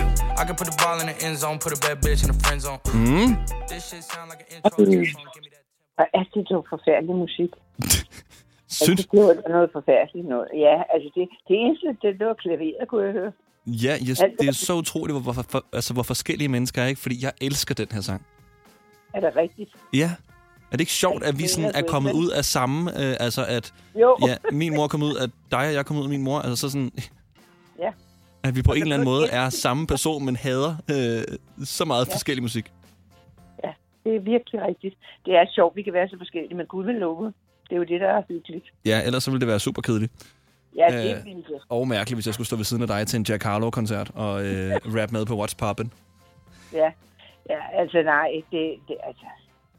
I can put the ball in the end zone, put a bad bitch in the friend zone. Mm. This shit sound like an intro. Og er det så forfærdelig musik? [laughs] Synes... Altså, det var noget forfærdeligt noget. Ja, altså det, det eneste, det, det var klaveret, kunne jeg høre. Ja, jeg, det er så utroligt, hvor, hvor, hvor, altså, hvor forskellige mennesker er, ikke? Fordi jeg elsker den her sang. Er det rigtigt? Ja. Er det ikke sjovt, at vi sådan er er kommet ud af samme... Øh, altså, at Jo. ja, min mor kom ud af dig, og jeg kom ud af min mor. Altså, så sådan... At vi på en eller anden [laughs] måde er samme person, men hader øh, så meget Ja. forskellig musik. Ja, det er virkelig rigtigt. Det er sjovt, vi kan være så forskellige, men Gud vil love. Det er jo det, der er hyggeligt. Ja, ellers så ville det være super kedeligt. Ja, det er Øh, vildt. det. Og mærkeligt, hvis jeg skulle stå ved siden af dig til en Jack Harlow-koncert og øh, [laughs] rap med på What's Poppin'. Ja. ja, altså nej, det, det altså...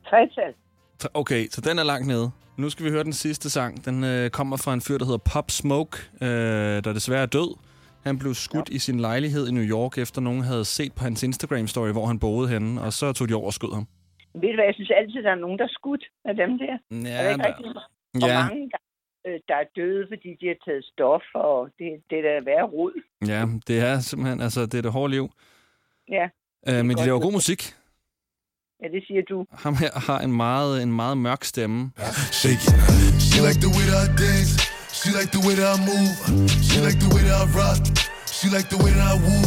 Trætal. Så- Okay, så den er langt nede. Nu skal vi høre den sidste sang. Den øh, kommer fra en fyr, der hedder Pop Smoke, øh, der desværre er død. Han blev skudt ja. i sin lejlighed i New York, efter nogen havde set på hans Instagram-story, hvor han boede henne, og så tog de over og skød ham. Ved du hvad, jeg synes altid, der er nogen, der er skudt af dem der. Ja, er det ikke der- rigtigt? Og Ja. mange, der, øh, der er døde, fordi de har taget stof, og det, det er da værre rod. Ja, det er simpelthen, altså, det er det hårde liv. Ja, Øh, men de laver god musik. ja, det siger du. Ham her har en meget, en meget mørk stemme. Shake it. She like the way that I move. She like the way that I rock. She like the way that I woo.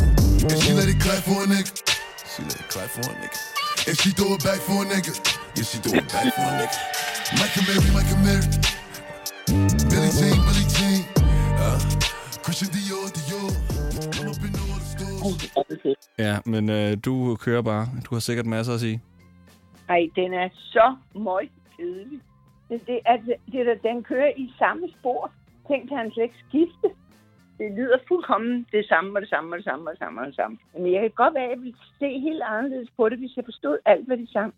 And she let it clap for a nigga. She let it clap for a nigga. And she throw it back for a nigga. Yeah, she throw it back for a nigga. Michael Mary, Michael Mary. Billy Jean, Billy Jean. Uh, Christian Dior, Dior. I'm up in all the stores. Ja, men øh, du kører bare. Du har sikkert masser at sige. Ej, den er så møg kedelig. Det, det, altså, det, er, da- den kører i samme spor ting kan han slet ikke skifte. Det lyder fuldkommen det samme og det samme og det samme og det samme og det samme. Men jeg kan godt være, at jeg ville se helt anderledes på det, hvis jeg forstod alt, hvad de sang.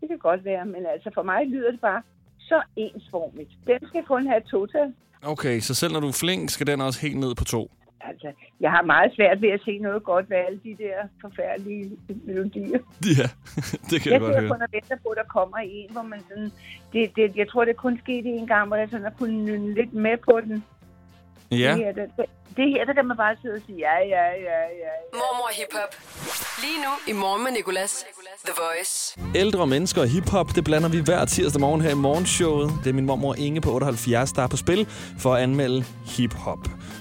Det kan godt være, men altså for mig lyder det bare så ensformigt. Den skal kun have et total. Okay, så selv når du er flink, skal den også helt ned på to. Altså, jeg har meget svært ved at se noget godt ved alle de der forfærdelige melodier. Ja, [laughs] det kan jeg, jeg godt høre. kun og venter på, at der kommer en, hvor man sådan... Det, det, jeg tror, det kun skete en gang, hvor jeg sådan har kunnet nynne lidt med på den. Ja, Det her, det, det her, der kan man bare sidde og sige, ja, ja, ja, ja. Mormor Hip Hop. Lige nu i morgen med Nicolas. The Voice. Ældre mennesker og hiphop, det blander vi hver tirsdag morgen her i morgenshowet. Det er min mormor Inge på 78, der er på spil for at anmelde hiphop.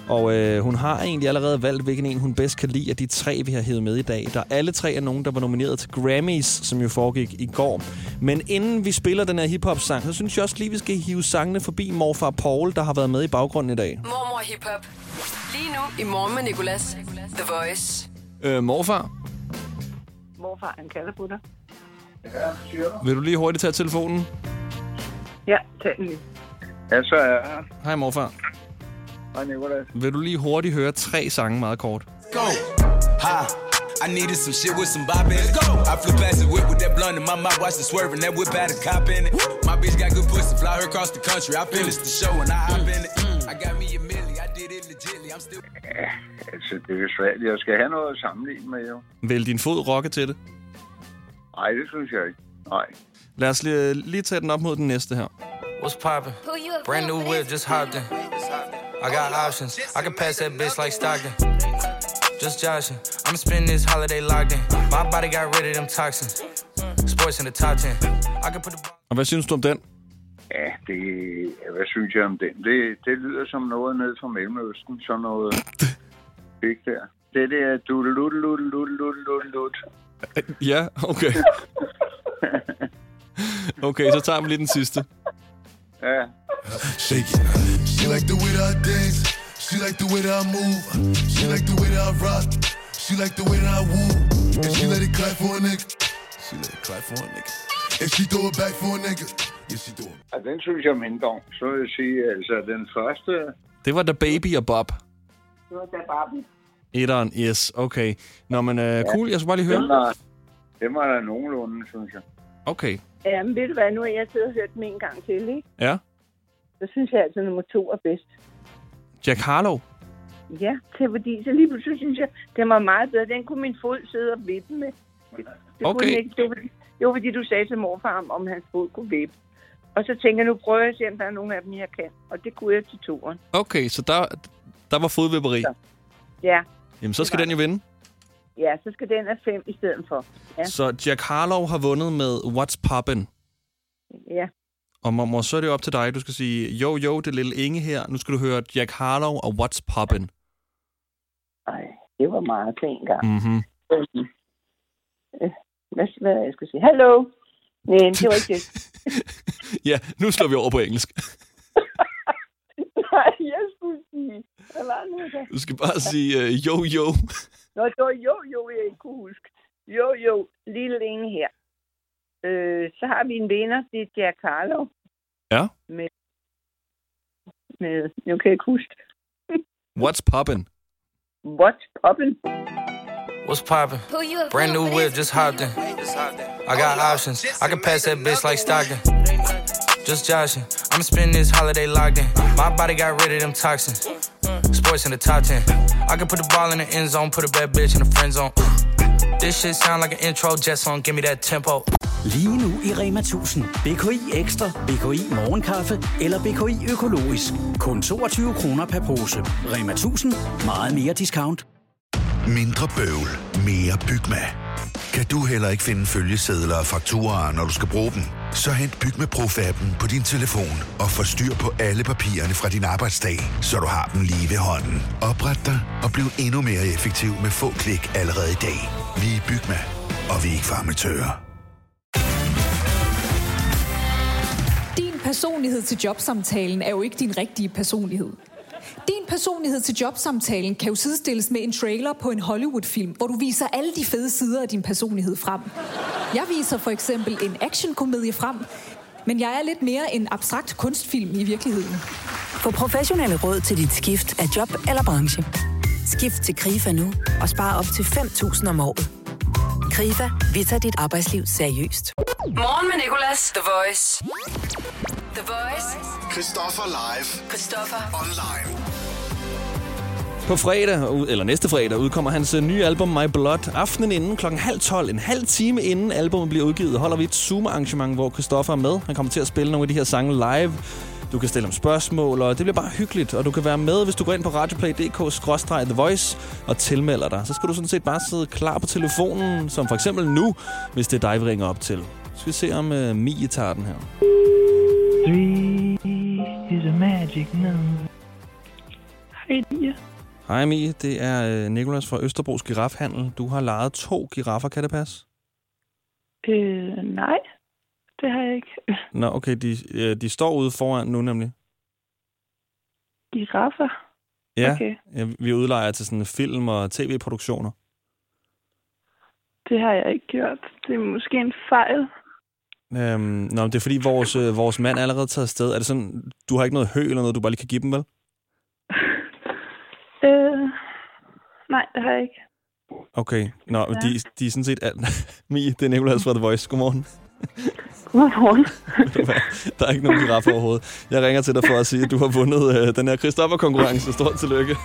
Og øh, hun har egentlig allerede valgt, hvilken en hun bedst kan lide af de tre, vi har hævet med i dag. Der er alle tre er nogen, der var nomineret til Grammys, som jo foregik i går. Men inden vi spiller den her hiphop-sang, så synes jeg også lige, vi skal hive sangene forbi morfar Paul, der har været med i baggrunden i dag. Mormor Hip Hop. Lige nu i morgen med Nicolas. The Voice. Øh, morfar, Morfar, han kalder på dig. vil du lige hurtigt tage telefonen? Ja, tag den lige. Ja, så er jeg her. Hej morfar. Hej, Nicolas. Vil du lige hurtigt høre tre sange meget kort? Go. Ha. I needed some shit with some bop in it. Go. I flew past the whip with that blunt in my mouth, watched it swerving. That whip had a cop in it. My bitch got good pussy, fly her across the country. I finished the show and I hop in it. I got me a milli, I did it legitly. I'm still. Ja, altså, det er jo svært. Jeg skal have noget at sammenligne med, jo. Vil din fod rocke til det? Nej, det synes jeg ikke. Nej. Lad os lige, lige tage den op mod den næste her. What's poppin'? Brand new whip, just hopped in. I got options. I can pass that bitch like Stockton. Just joshing. I'ma spend this holiday locked in. My body got rid of them toxins. Sports in the top 10. I can put the Og hvad synes du om den? Ja, det, hvad synes jeg om den? Det, det lyder som noget ned fra Mellemøsten. Sådan noget big der. Det der dudelut, lut, lut, lut, lut, lut. Ja, okay. [laughs] Okay, så tager vi lige den sidste. Ja. Shake it. She like the way that I dance. She like the way that I move. She like the way that I rock. She like the way that I woo. And she let it clap for a nigga. She let it clap for a nigga. And she throw it back for a nigga. Yeah, she do it. Ja, den synes jeg mindre om. Så vil jeg sige, altså den første... Det var The Baby og Bob. Det var da Barbie. Etteren, yes, okay. Nå, men uh, cool, jeg skal bare lige Den høre. var, den var der nogenlunde, synes jeg. Okay, Ja, men ved du hvad, nu har jeg siddet og hørt den en gang til, ikke? ja. Så synes jeg altså, nummer to er bedst. Jack Harlow. Ja, til fordi så lige pludselig synes jeg, den var meget bedre. Den kunne min fod sidde og vippe med. Det, det Okay. Kunne ikke. Det, var, det var fordi, du sagde til morfar, om, hans fod kunne vippe. Og så tænker jeg, nu prøver jeg at se, om der er nogen af dem, jeg kan. Og det kunne jeg til toeren. Okay, så der, der var fodvipperi. Ja, Jamen, så skal den jo vinde. Ja, så skal den have fem i stedet for. Ja, Så Jack Harlow har vundet med What's Poppin'. ja. Og mormor, så er det jo op til dig. Du skal sige, jo, jo, det er lille Inge her. Nu skal du høre Jack Harlow og What's Poppin'. Ej, det var meget pænt gang. Mhm. Øhm, øh, Hvad, hvad jeg skal sige? Hallo? Nej, det var ikke det. [laughs] Ja, nu slår vi over på engelsk. Sige. Hvad var det nu? der? Du skal bare sige, uh, jo, jo. Nå, det var jo, jo, jeg ikke kunne huske. Jo, jo, lille længe her. Øh, så har vi en vinder, det er Jack Harlow. Ja. Med, med, nu kan jeg ikke huske. What's Poppin'? What's poppin'? What's poppin'? Brand new whip, just hopped in. I got options. I can pass that bitch like Stockton. Just joshing. I'ma spend this holiday locked in. My body got rid of them toxins. Sports in the top 10. I can put the ball in the end zone, put a bad bitch in the friend zone. This shit sound like an intro jet song. Give me that tempo. Lige nu i Rema 1000. BKI Ekstra, BKI Morgenkaffe eller BKI Økologisk. Kun 22 kroner per pose. Rema 1000. Meget mere discount. Mindre bøvl, mere Bygma. Kan du heller ikke finde følgesedler og fakturer, når du skal bruge dem? Så hent Byg med Profab'en på din telefon og få styr på alle papirerne fra din arbejdsdag, så du har dem lige ved hånden. Opret dig og bliv endnu mere effektiv med få klik allerede i dag. Vi er Bygma, og vi er ikke farmatører. Din personlighed til jobsamtalen er jo ikke din rigtige personlighed. Din personlighed til jobsamtalen kan jo sidestilles med en trailer på en Hollywood-film, hvor du viser alle de fede sider af din personlighed frem. Jeg viser for eksempel en actionkomedie frem, men jeg er lidt mere en abstrakt kunstfilm i virkeligheden. Få professionelle råd til dit skift af job eller branche. Skift til KRIFA nu og spare op til 5.000 om året. KRIFA, vi tager dit arbejdsliv seriøst. Morgen med Nicolas, The Voice. The Voice. Christoffer live. Christoffer. Online. På fredag, eller næste fredag, udkommer hans øh, nye album My Blood. Aftenen inden klokken halv 12, en halv time inden albumet bliver udgivet, holder vi et Zoom-arrangement, hvor Christoffer er med. Han kommer til at spille nogle af de her sange live. Du kan stille ham spørgsmål, og det bliver bare hyggeligt. Og du kan være med, hvis du går ind på radioplay.dk-the voice og tilmelder dig. Så skal du sådan set bare sidde klar på telefonen, som for eksempel nu, hvis det er dig, vi ringer op til. Så skal vi se, om uh, Mie tager den her. Three is a magic number. Hej, Hej Mie, det er uh, Nikolas fra Østerbros Girafhandel. Du har lejet to giraffer, kan det passe? Øh, nej, det har jeg ikke. [laughs] Nå, okay, de, øh, de står ude foran nu nemlig. Giraffer? Ja, Okay. vi udlejer til sådan film- og tv-produktioner. Det har jeg ikke gjort. Det er måske en fejl. Øhm, nå, det er fordi, vores, øh, vores mand er allerede taget afsted. Er det sådan, du har ikke noget hø eller noget, du bare lige kan give dem, vel? Øh, nej, det har jeg ikke. Okay, nå, ja. Ja. de, de er sådan set... Al- [laughs] Mie, det er Nicolas fra The Voice. Godmorgen. Godmorgen. [laughs] Der er ikke nogen giraffer overhovedet. Jeg ringer til dig for at sige, at du har vundet øh, den her Christoffer-konkurrence. Stort tillykke.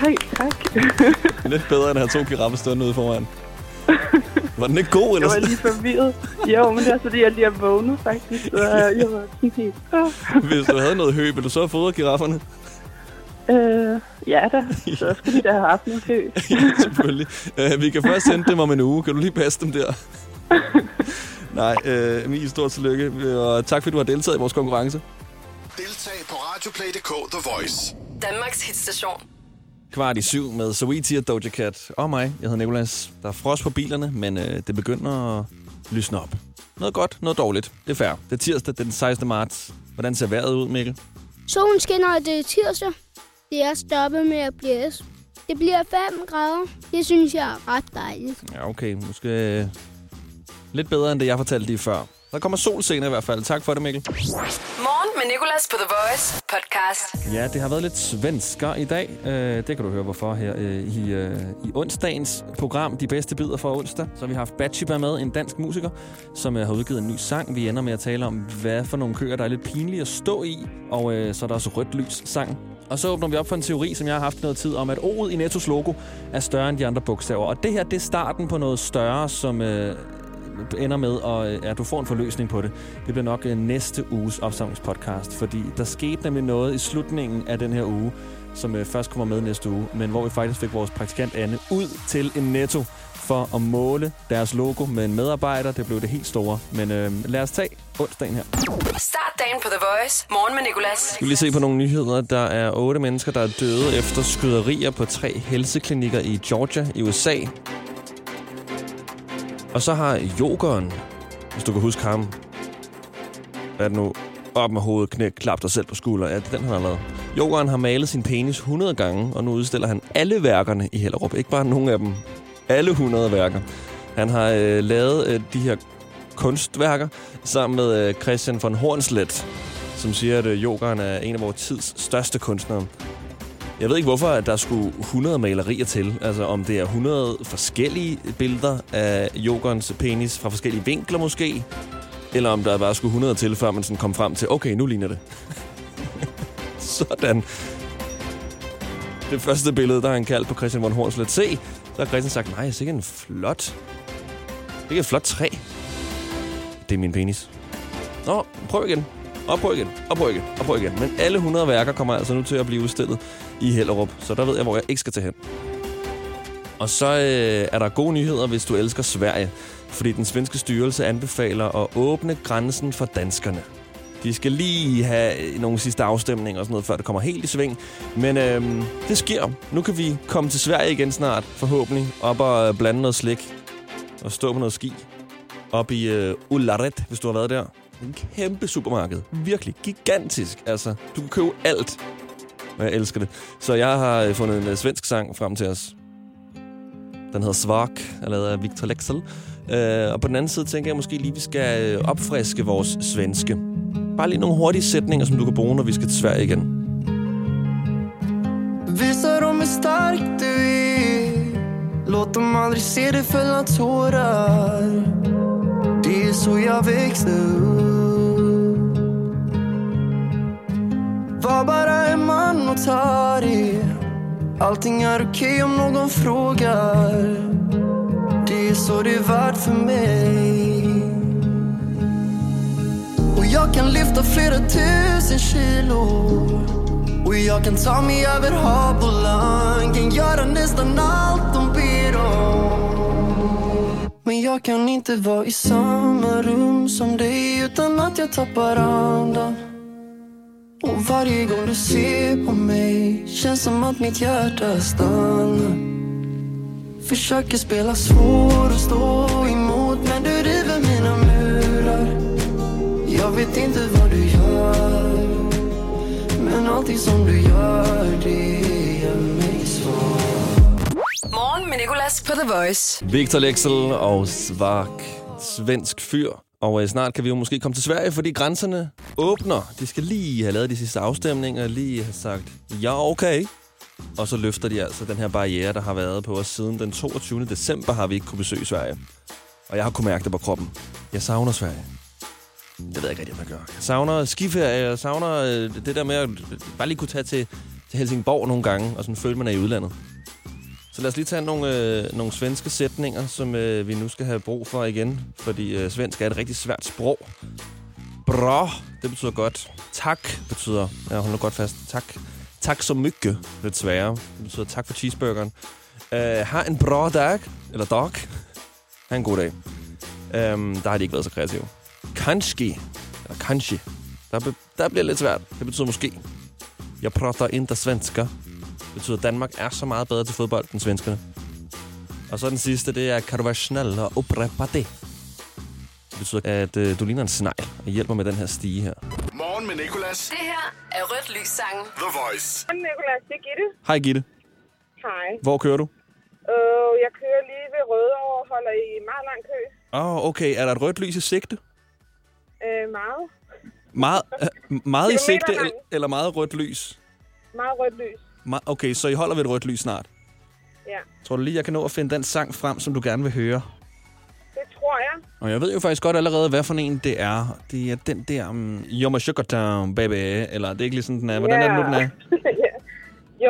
Hej, tak. [laughs] Lidt bedre, end at have to giraffer stående ude foran. Var den ikke god, eller Jeg var lige forvirret. Jo, men det er fordi, jeg lige er vågnet, faktisk. Så jeg var sådan helt... Hvis du havde noget hø, ville du så have fodret girafferne? Øh, ja da. Så [laughs] skulle de da have haft noget hø. [laughs] ja, selvfølgelig. Uh, vi kan først hente dem om en uge. Kan du lige passe dem der? [laughs] Nej, uh, Mie, stort tillykke, og tak fordi du har deltaget i vores konkurrence. Deltag på radioplay.dk The Voice. Danmarks hitstation. Kvart i syv med Saweetie og Doja Cat. Og mig, jeg hedder Nikolas. Der er frost på bilerne, men uh, det begynder at lysne op. Noget godt, noget dårligt. Det er fair. Det er tirsdag, det er den 16. marts. Hvordan ser vejret ud, Mikkel? Solen skinner, og det er tirsdag. Det er stoppet med at blæse. Det bliver 5 grader. Det synes jeg er ret dejligt. Ja, okay. Måske lidt bedre, end det, jeg fortalte lige før. Der kommer sol senere i hvert fald. Tak for det, Mikkel. Morgen med Nicolas på The Voice podcast. Ja, det har været lidt svensker i dag. Øh, det kan du høre hvorfor her øh, i, øh, i onsdagens program, De Bedste Bidder for onsdag. Så har vi haft Batshiba med, en dansk musiker, som har udgivet en ny sang. Vi ender med at tale om, hvad for nogle køer, der er lidt pinlige at stå i. Og så er der også rødt lys sang. Og så åbner vi op for en teori, som jeg har haft noget tid, om at O'et i Nettos logo er større end de andre bogstaver. Og det her, det er starten på noget større, som øh, ender med, og øh, ja, du får en forløsning på det. Det bliver nok øh, næste uges opsamlingspodcast, fordi der skete nemlig noget i slutningen af den her uge, som øh, først kommer med næste uge, men hvor vi faktisk fik vores praktikant Anne ud til en netto for at måle deres logo med en medarbejder. Det blev det helt store. Men øh, lad os tage onsdagen her. Start dagen på The Voice. Morgen med Nicolas. Vi vil lige se på nogle nyheder. Der er otte mennesker, der er døde efter skyderier på tre helseklinikker i Georgia i USA. Og så har yogeren, hvis du kan huske ham, hvad er det nu? Op med hovedet, knæk, klap dig selv på skulder. Ja, det er den, han har lavet. Yogeren har malet sin penis 100 gange, og nu udstiller han alle værkerne i Hellerup. Ikke bare nogle af dem. Alle 100 værker. Han har øh, lavet øh, de her kunstværker sammen med øh, Christian von Hornslet, som siger, at øh, yogeren er en af vores tids største kunstnere. Jeg ved ikke, hvorfor at der skulle 100 malerier til. Altså, om det er 100 forskellige billeder af yogerens penis fra forskellige vinkler måske. Eller om der bare skulle 100 til, før man sådan kom frem til, okay, nu ligner det. [laughs] sådan. Det første billede, der har han kaldt på Christian von Hornslet. Se, så har Christian sagt, nej, det er ikke en flot... Det er et flot træ. Det er min penis. Nå, prøv igen. Og prøv igen. Og prøv igen. Og prøv igen. Men alle 100 værker kommer altså nu til at blive udstillet i Hellerup. Så der ved jeg, hvor jeg ikke skal tage hen. Og så øh, er der gode nyheder, hvis du elsker Sverige. Fordi den svenske styrelse anbefaler at åbne grænsen for danskerne. De skal lige have øh, nogle sidste afstemninger og sådan noget, før det kommer helt i sving. Men øhm, det sker. Nu kan vi komme til Sverige igen snart, forhåbentlig. Op og øh, blande noget slik. Og stå på noget ski. Op i øh, Ullared, hvis du har været der. En kæmpe supermarked. Virkelig gigantisk. Altså, du kan købe alt. Og jeg elsker det. Så jeg har øh, fundet en øh, svensk sang frem til os. Den hedder Svark, er lavet af Victor Lexel. Øh, og på den anden side tænker jeg måske lige, vi skal opfriske vores svenske. Bare lige nogle hurtige sætninger, som du kan bruge, når vi skal til Sverige igen. Visa dem hur stark du är Låt dem aldrig se dig fälla tårar Det är så jag växte upp Var bara en man och ta det Allting är okej om någon frågar Det är så det är värt för mig jag kan lyfta flera tusen kilo. Och jag kan ta mig över hav och land Kan göra nästan allt de ber om. Men jag kan inte vara i samma rum som dig Utan att jag tappar andan. Och varje gång du ser på mig Känns som att mitt hjärta stannar. Försöker spela svår och stå emot Men du river mina murar vet inte vad du gör Men allting som du gör det gör mig svag Morgen med Nicolas på The Voice. Victor Lexel og Svak. Svensk fyr. Og øh, snart kan vi jo måske komme til Sverige, fordi grænserne åbner. De skal lige have lavet de sidste afstemninger, lige have sagt, ja, okay. Og så løfter de altså den her barriere, der har været på os siden den 22. december, har vi ikke kunne besøge Sverige. Og jeg har kunnet mærke det på kroppen. Jeg savner Sverige. Det ved jeg ikke rigtig, om jeg gør. Jeg savner skiferie, jeg savner øh, det der med at øh, bare lige kunne tage til, til Helsingborg nogle gange, og sådan føle, man er i udlandet. Så lad os lige tage nogle, øh, nogle svenske sætninger, som øh, vi nu skal have brug for igen, fordi øh, svensk er et rigtig svært sprog. Bra, det betyder godt. Tak betyder, ja, hold nu godt fast, tak. Tak så mycket, lidt sværere. Det betyder tak for cheeseburgeren. Øh, uh, ha en bra dag, eller dag. Ha en god dag. Um, der har de ikke været så kreative. Kanske, eller kanske. Der, be, der bliver lidt svært. Det betyder måske. Jeg pratar inte svenska. Det betyder, at Danmark er så meget bedre til fodbold end svenskerne. Og så den sidste, det er, kan du være snäll og upprepa det? Det betyder, at øh, du ligner en snegl og hjælper med den her stige her. Morgen med Nicolas. Det her er Rødt Lys Sangen. The Voice. Hej, Nicolas. Det er Gitte. Hej Gitte. Hej. Hvor kører du? Øh, jeg kører lige ved Rødovre og holder i meget lang kø. Åh, oh, okay. Er der et rødt lys i sigte? Øh, meget. Meget, øh, meget i sigte, lang. eller, meget rødt lys? Meget rødt lys. Me- okay, så I holder ved et rødt lys snart. Ja, Tror du lige, jeg kan nå at finde den sang frem, som du gerne vil høre? det tror jeg. Og jeg ved jo faktisk godt allerede, hvad for en det er. Det er den der, um, my sugar town, baby. Eller det er ikke lige sådan, den er. Hvordan er det nu, den er? [laughs]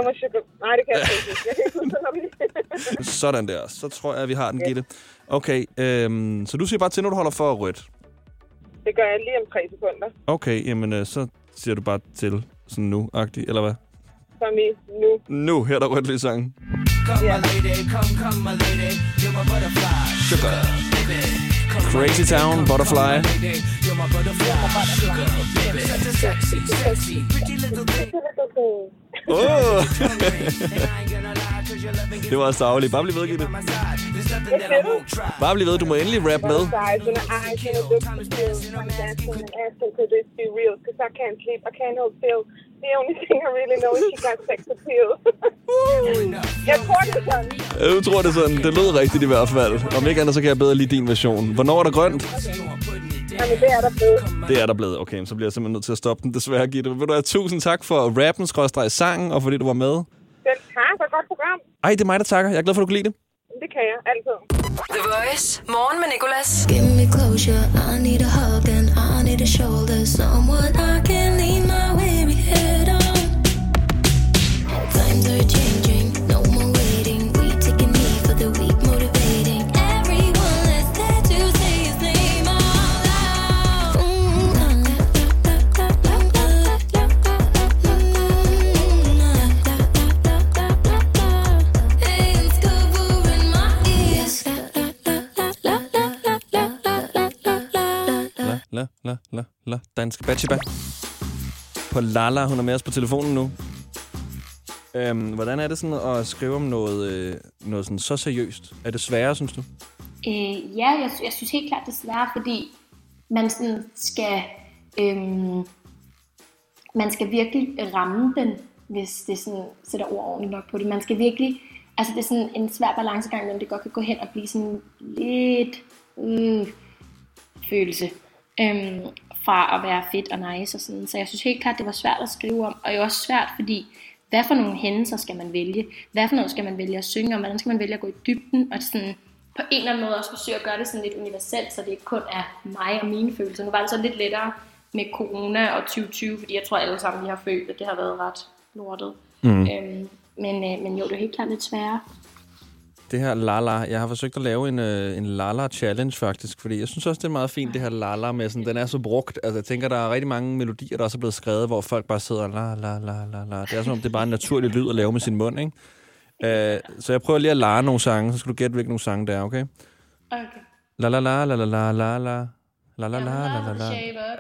Men sugar. Nej, det kan jeg ikke. Jeg kan ikke [laughs] Sådan der. Så tror jeg, at vi har den, Gitte. Okay, øhm, så du siger bare til, når du holder for rødt. Det gør jeg lige om tre sekunder. Okay, jamen øh, så siger du bare til sådan nu-agtigt, eller hvad? Som i nu. Nu, her er der rødt lys sangen. Come my lady, come, come my lady You're my butterfly Sugar. baby Crazy Town, Butterfly. You're my butterfly Sugar, baby Such a sexy, sexy Pretty little thing Oh! [laughs] det var savligt. Bare bliv ved, Gitte. Bare bliv ved. Du må endelig rap med. Eyes and look to feel. I'm dancing and asking could this be real? Cause I can't sleep, I can't hold still. The only thing I really know is she got sex appeal. [laughs] jeg tror, det er sådan. Jeg tror, det er sådan. Det lød rigtigt i hvert fald. Om ikke andet, så kan jeg bedre lide din version. Hvornår er der grønt? Jamen, det er der blevet. Det er der blevet. Okay, så bliver jeg simpelthen nødt til at stoppe den, desværre, Gitte. Vil du have tusind tak for rappen, skrådstræk sangen, og fordi du var med. Selv tak, et godt program. Ej, det er mig, der takker. Jeg er glad for, at du kunne lide det. Det kan jeg altid. The Voice. Morgen med Nicolas. Give me closure. I need a hug and I need a shoulder. Someone I can lean my weary head on. Time 13. la, la, la. Danske Bachiba. På Lala. Hun er med os på telefonen nu. Øhm, hvordan er det sådan at skrive om noget, øh, noget sådan så seriøst? Er det sværere, synes du? Øh, ja, jeg, jeg synes helt klart, det er sværere, fordi man sådan skal, øhm, man skal virkelig ramme den, hvis det sådan sætter ord ordentligt nok på det. Man skal virkelig, altså det er sådan en svær balancegang, men det godt kan gå hen og blive sådan lidt øh, følelse. Øhm, fra at være fedt og nice og sådan. Så jeg synes helt klart, det var svært at skrive om, og det er også svært, fordi hvad for nogle hændelser skal man vælge? Hvad for noget skal man vælge at synge om? Hvordan skal man vælge at gå i dybden? Og sådan, på en eller anden måde også forsøge at gøre det sådan lidt universelt, så det ikke kun er mig og mine følelser. Nu var det så lidt lettere med corona og 2020, fordi jeg tror alle sammen, vi har følt, at det har været ret lortet. Mm. Øhm, men, øh, men jo, det er helt klart lidt sværere. Det her Lala, jeg har forsøgt at lave en, øh, en Lala challenge faktisk, fordi jeg synes også, det er meget fint, det her Lala med sådan, den er så brugt. Altså jeg tænker, der er rigtig mange melodier, der også er blevet skrevet, hvor folk bare sidder la la la la la. Det er som om, det er bare en naturlig lyd at lave med sin mund, ikke? Uh, så jeg prøver lige at lare nogle sange, så skal du gætte, hvilke nogle sange det er, okay? Okay. La la la la la la la la La la la la la la.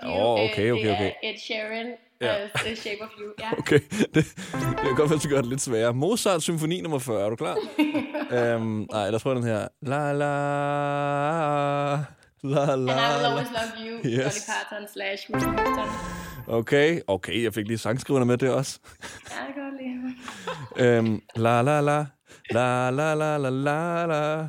Åh, okay, Øh, okay, okay. Er Ed Sheeran, Ja. Uh, Shape of You, ja. [laughs] Okay, det, det kan godt være, at du gør det lidt sværere. Mozart, symfoni nummer 40, er du klar? [laughs] øhm, nej, lad os prøve den her. La la... La, la, And I will always love you, yes. Dolly Parton slash Okay, okay, jeg fik lige sangskriverne med det også. ja, det kan godt lide. [laughs] øhm, la la la, la la la la la la.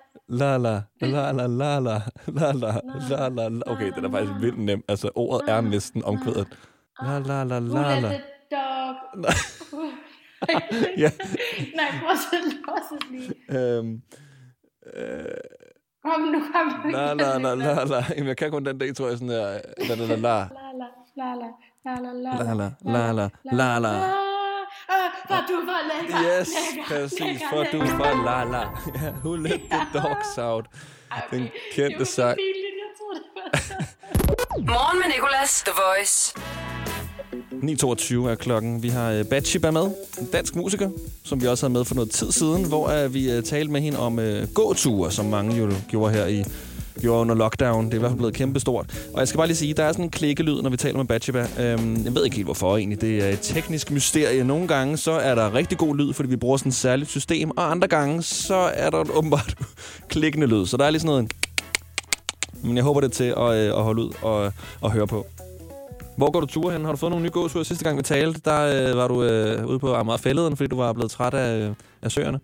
La la la la la la la la la la la Okay, den er faktisk vildt nem. Altså, ordet er næsten omkvædet. La la la la la the dog... Ja. Nej, prøv så lås lige. Øhm, øh, Kom nu, kom nu. la la la la la Jamen, jeg kan kun den del, tror jeg, sådan der. La la la la La, la, la, la, la, la, La la la la la Ah, for du var lækker. Yes, lækker, præcis. lækker, For du for la la. [laughs] Who let the dogs out? Den kendte sang. Var [laughs] Morgen med Nicolas, The Voice. 9.22 er klokken. Vi har uh, Batshiba med, en dansk musiker, som vi også havde med for noget tid siden, hvor uh, vi uh, talte med hende om gåture, som mange jo gjorde her i gjorde under lockdown. Det er i hvert fald blevet kæmpestort. Og jeg skal bare lige sige, der er sådan en klikkelyd, når vi taler med Batshiba. Øhm, jeg ved ikke helt, hvorfor egentlig. Det er et teknisk mysterie. Nogle gange, så er der rigtig god lyd, fordi vi bruger sådan et særligt system. Og andre gange, så er der åbenbart [laughs] klikkende lyd. Så der er lige sådan noget... en Men jeg håber det er til at, øh, at holde ud og, og høre på. Hvor går du ture hen? Har du fået nogle nye gåture? Sidste gang vi talte, der øh, var du øh, ude på Amagerfælleden, fordi du var blevet træt af, øh, af søerne.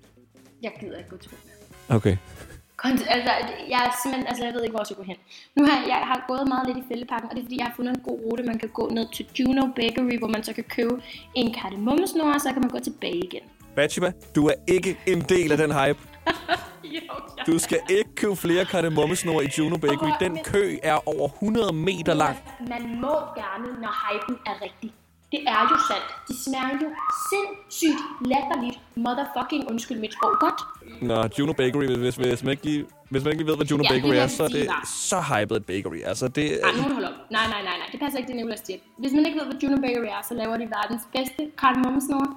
Jeg gider ikke gå tur. Okay. Kont- altså, jeg er simpelthen, altså jeg ved ikke, hvor jeg skal gå hen. Nu har jeg, har gået meget lidt i fældeparken, og det er fordi, jeg har fundet en god rute. Man kan gå ned til Juno Bakery, hvor man så kan købe en kardemommesnor, og så kan man gå tilbage igen. Bachiba, du er ikke en del af den hype. [laughs] jo, ja. Du skal ikke købe flere kardemommesnore i Juno Bakery. Den kø er over 100 meter lang. Man må gerne, når hypen er rigtig. Det er jo sandt. De smager jo sindssygt latterligt. Motherfucking undskyld mit sprog godt. Nå, Juno Bakery, hvis, hvis, man ikke lige, hvis man ikke lige ved, hvad Juno Ja, Bakery det er, så er det så hypet et bakery. Altså, det Ej, nu holde op. Nej, nej, nej, nej. Det passer ikke, det Nicolas siger. Hvis man ikke ved, hvad Juno Bakery er, så laver de verdens bedste kardemommesnore.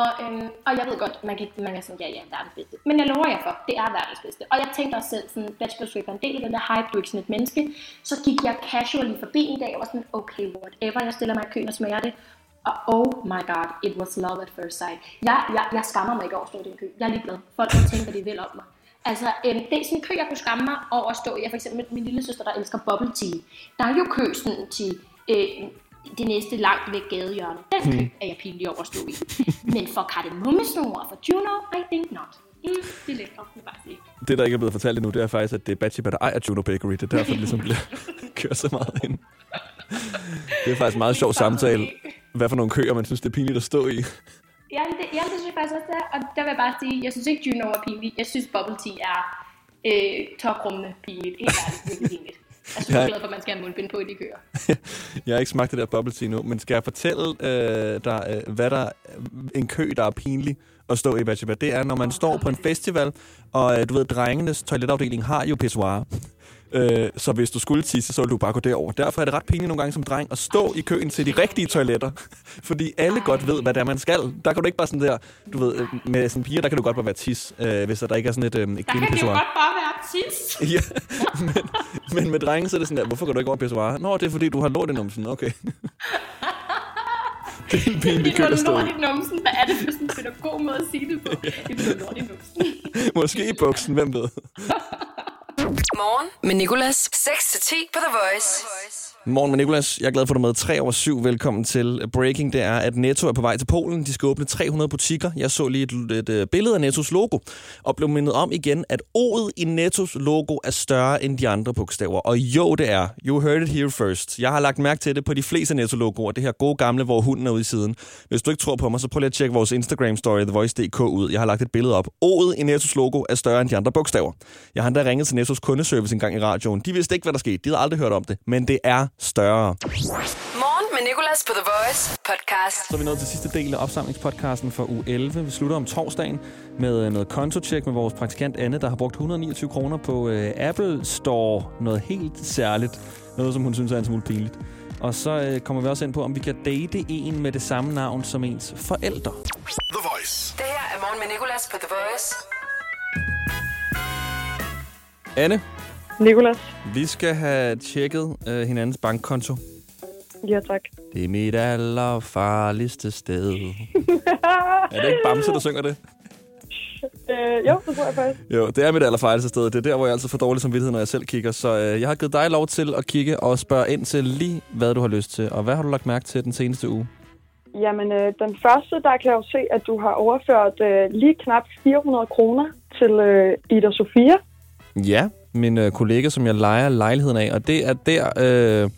Og, øhm, og jeg ved godt, man kan, man kan sådan, ja, ja, verdens bedste. Men jeg lover jer for, det er verdens bedste. Og jeg tænkte også selv, sådan, Bachelor Sweep er en del af den der hype, du er ikke sådan et menneske. Så gik jeg casually forbi en dag, og var sådan, okay, whatever, jeg stiller mig i køen og smager det. Og oh my god, it was love at first sight. Jeg, jeg, jeg skammer mig ikke over at stå i den kø. Jeg er ligeglad. Folk må tænke, hvad de vil om mig. Altså, øhm, det er sådan en kø, jeg kunne skamme mig over at stå i. Jeg for eksempel min lille søster, der elsker bubble tea. Der er jo kø sådan til øh, det næste langt væk gadehjørne. Den kø Hmm. er jeg pinlig over at stå i. [laughs] Men for kardemommesnore og for Juno, I think not. Mm, det er lækkert, jeg bare sige. det, der ikke er blevet fortalt endnu, det er faktisk, at det er Bachiba, der ejer Juno Bakery. Det er derfor, det ligesom bliver [laughs] kørt så meget ind. Det er faktisk en meget sjov samtale. Hvad for nogle køer, man synes, det er pinligt at stå i. Ja, det, ja, det synes jeg faktisk også, det er. Og der vil jeg bare sige, jeg synes ikke, Juno er pinligt. Jeg synes, bubble tea er øh, toprummende pinligt. Helt ærligt, virkelig pinligt. Jeg er [laughs] super glad for, at man skal have mundbind på i de køer. [laughs] Jeg har ikke smagt det der bubble tea nu, men skal jeg fortælle øh, dig, øh, hvad der en kø, der er pinlig at stå i Bachelor? Det er, når man står på en festival, og øh, du ved, drengenes toiletafdeling har jo pissoir. Øh, så hvis du skulle tisse, så ville du bare gå derover. Derfor er det ret pinligt nogle gange som dreng at stå i køen til de rigtige toiletter. [laughs] Fordi alle godt ved, hvad det er, man skal. Der kan du ikke bare sådan der, du ved, øh, med sådan piger, der kan du godt bare være tis, øh, hvis der ikke er sådan et, øh, et Der kan kvindepissoir. godt bare være tis. [laughs] Ja, men, men med drenge, så er det sådan der, hvorfor går du ikke over pissoir? Nå, det er fordi, du har lort i numsen. Okay. [laughs] det er en pinlig kø Det at er stå lort i. i numsen. Hvad er det for sådan en pædagog måde at sige det på? Det er lort i numsen. Måske i buksen, hvem ved. Morgen med Nicolas. 6-10 på The Voice. Morgen med Nicolas. Jeg er glad for, at du er med 3 over 7. Velkommen til Breaking. Det er, at Netto er på vej til Polen. De skal åbne 300 butikker. Jeg så lige et, et, et billede af Nettos logo, og blev mindet om igen, at O'et i Nettos logo er større end de andre bogstaver. Og jo, det er. You heard it here first. Jeg har lagt mærke til det på de fleste Netto-logoer. Det her gode gamle, hvor hunden er ude i siden. Hvis du ikke tror på mig, så prøv lige at tjekke vores Instagram-story, TheVoice.dk ud. Jeg har lagt et billede op. O'et i Nettos logo er større end de andre bogstaver. Jeg har endda ringet til Nettos kundeservice en gang i radioen. De vidste ikke, hvad der skete. De havde aldrig hørt om det. Men det er større. Morgen med Nicolas på The Voice podcast. Så er vi nået til sidste del af opsamlingspodcasten for uge 11. Vi slutter om torsdagen med øh, noget kontotjek med vores praktikant Anne, der har brugt 129 kroner på øh, Apple Store. Noget helt særligt. Noget, som hun synes er en smule pinligt. Og så øh, kommer vi også ind på, om vi kan date en med det samme navn som ens forældre. The Voice. Det her er Morgen med Nicolas på The Voice. Anne, Nicolas. vi skal have tjekket øh, hinandens bankkonto. Ja, tak. Det er mit allerfarligste sted. [laughs] er det ikke Bamse, der synger det? øh, jo, det tror jeg faktisk. Jo, det er mit allerfarligste sted. Det er der, hvor jeg altid får dårlig samvittighed, når jeg selv kigger. Så øh, jeg har givet dig lov til at kigge og spørge ind til lige, hvad du har lyst til. Og hvad har du lagt mærke til den seneste uge? Jamen, øh, den første, der kan jeg jo se, at du har overført øh, lige knap 400 kroner til øh, Ida Sofia. Ja, min øh, kollega, som jeg leger lejligheden af. Og det er der, øh,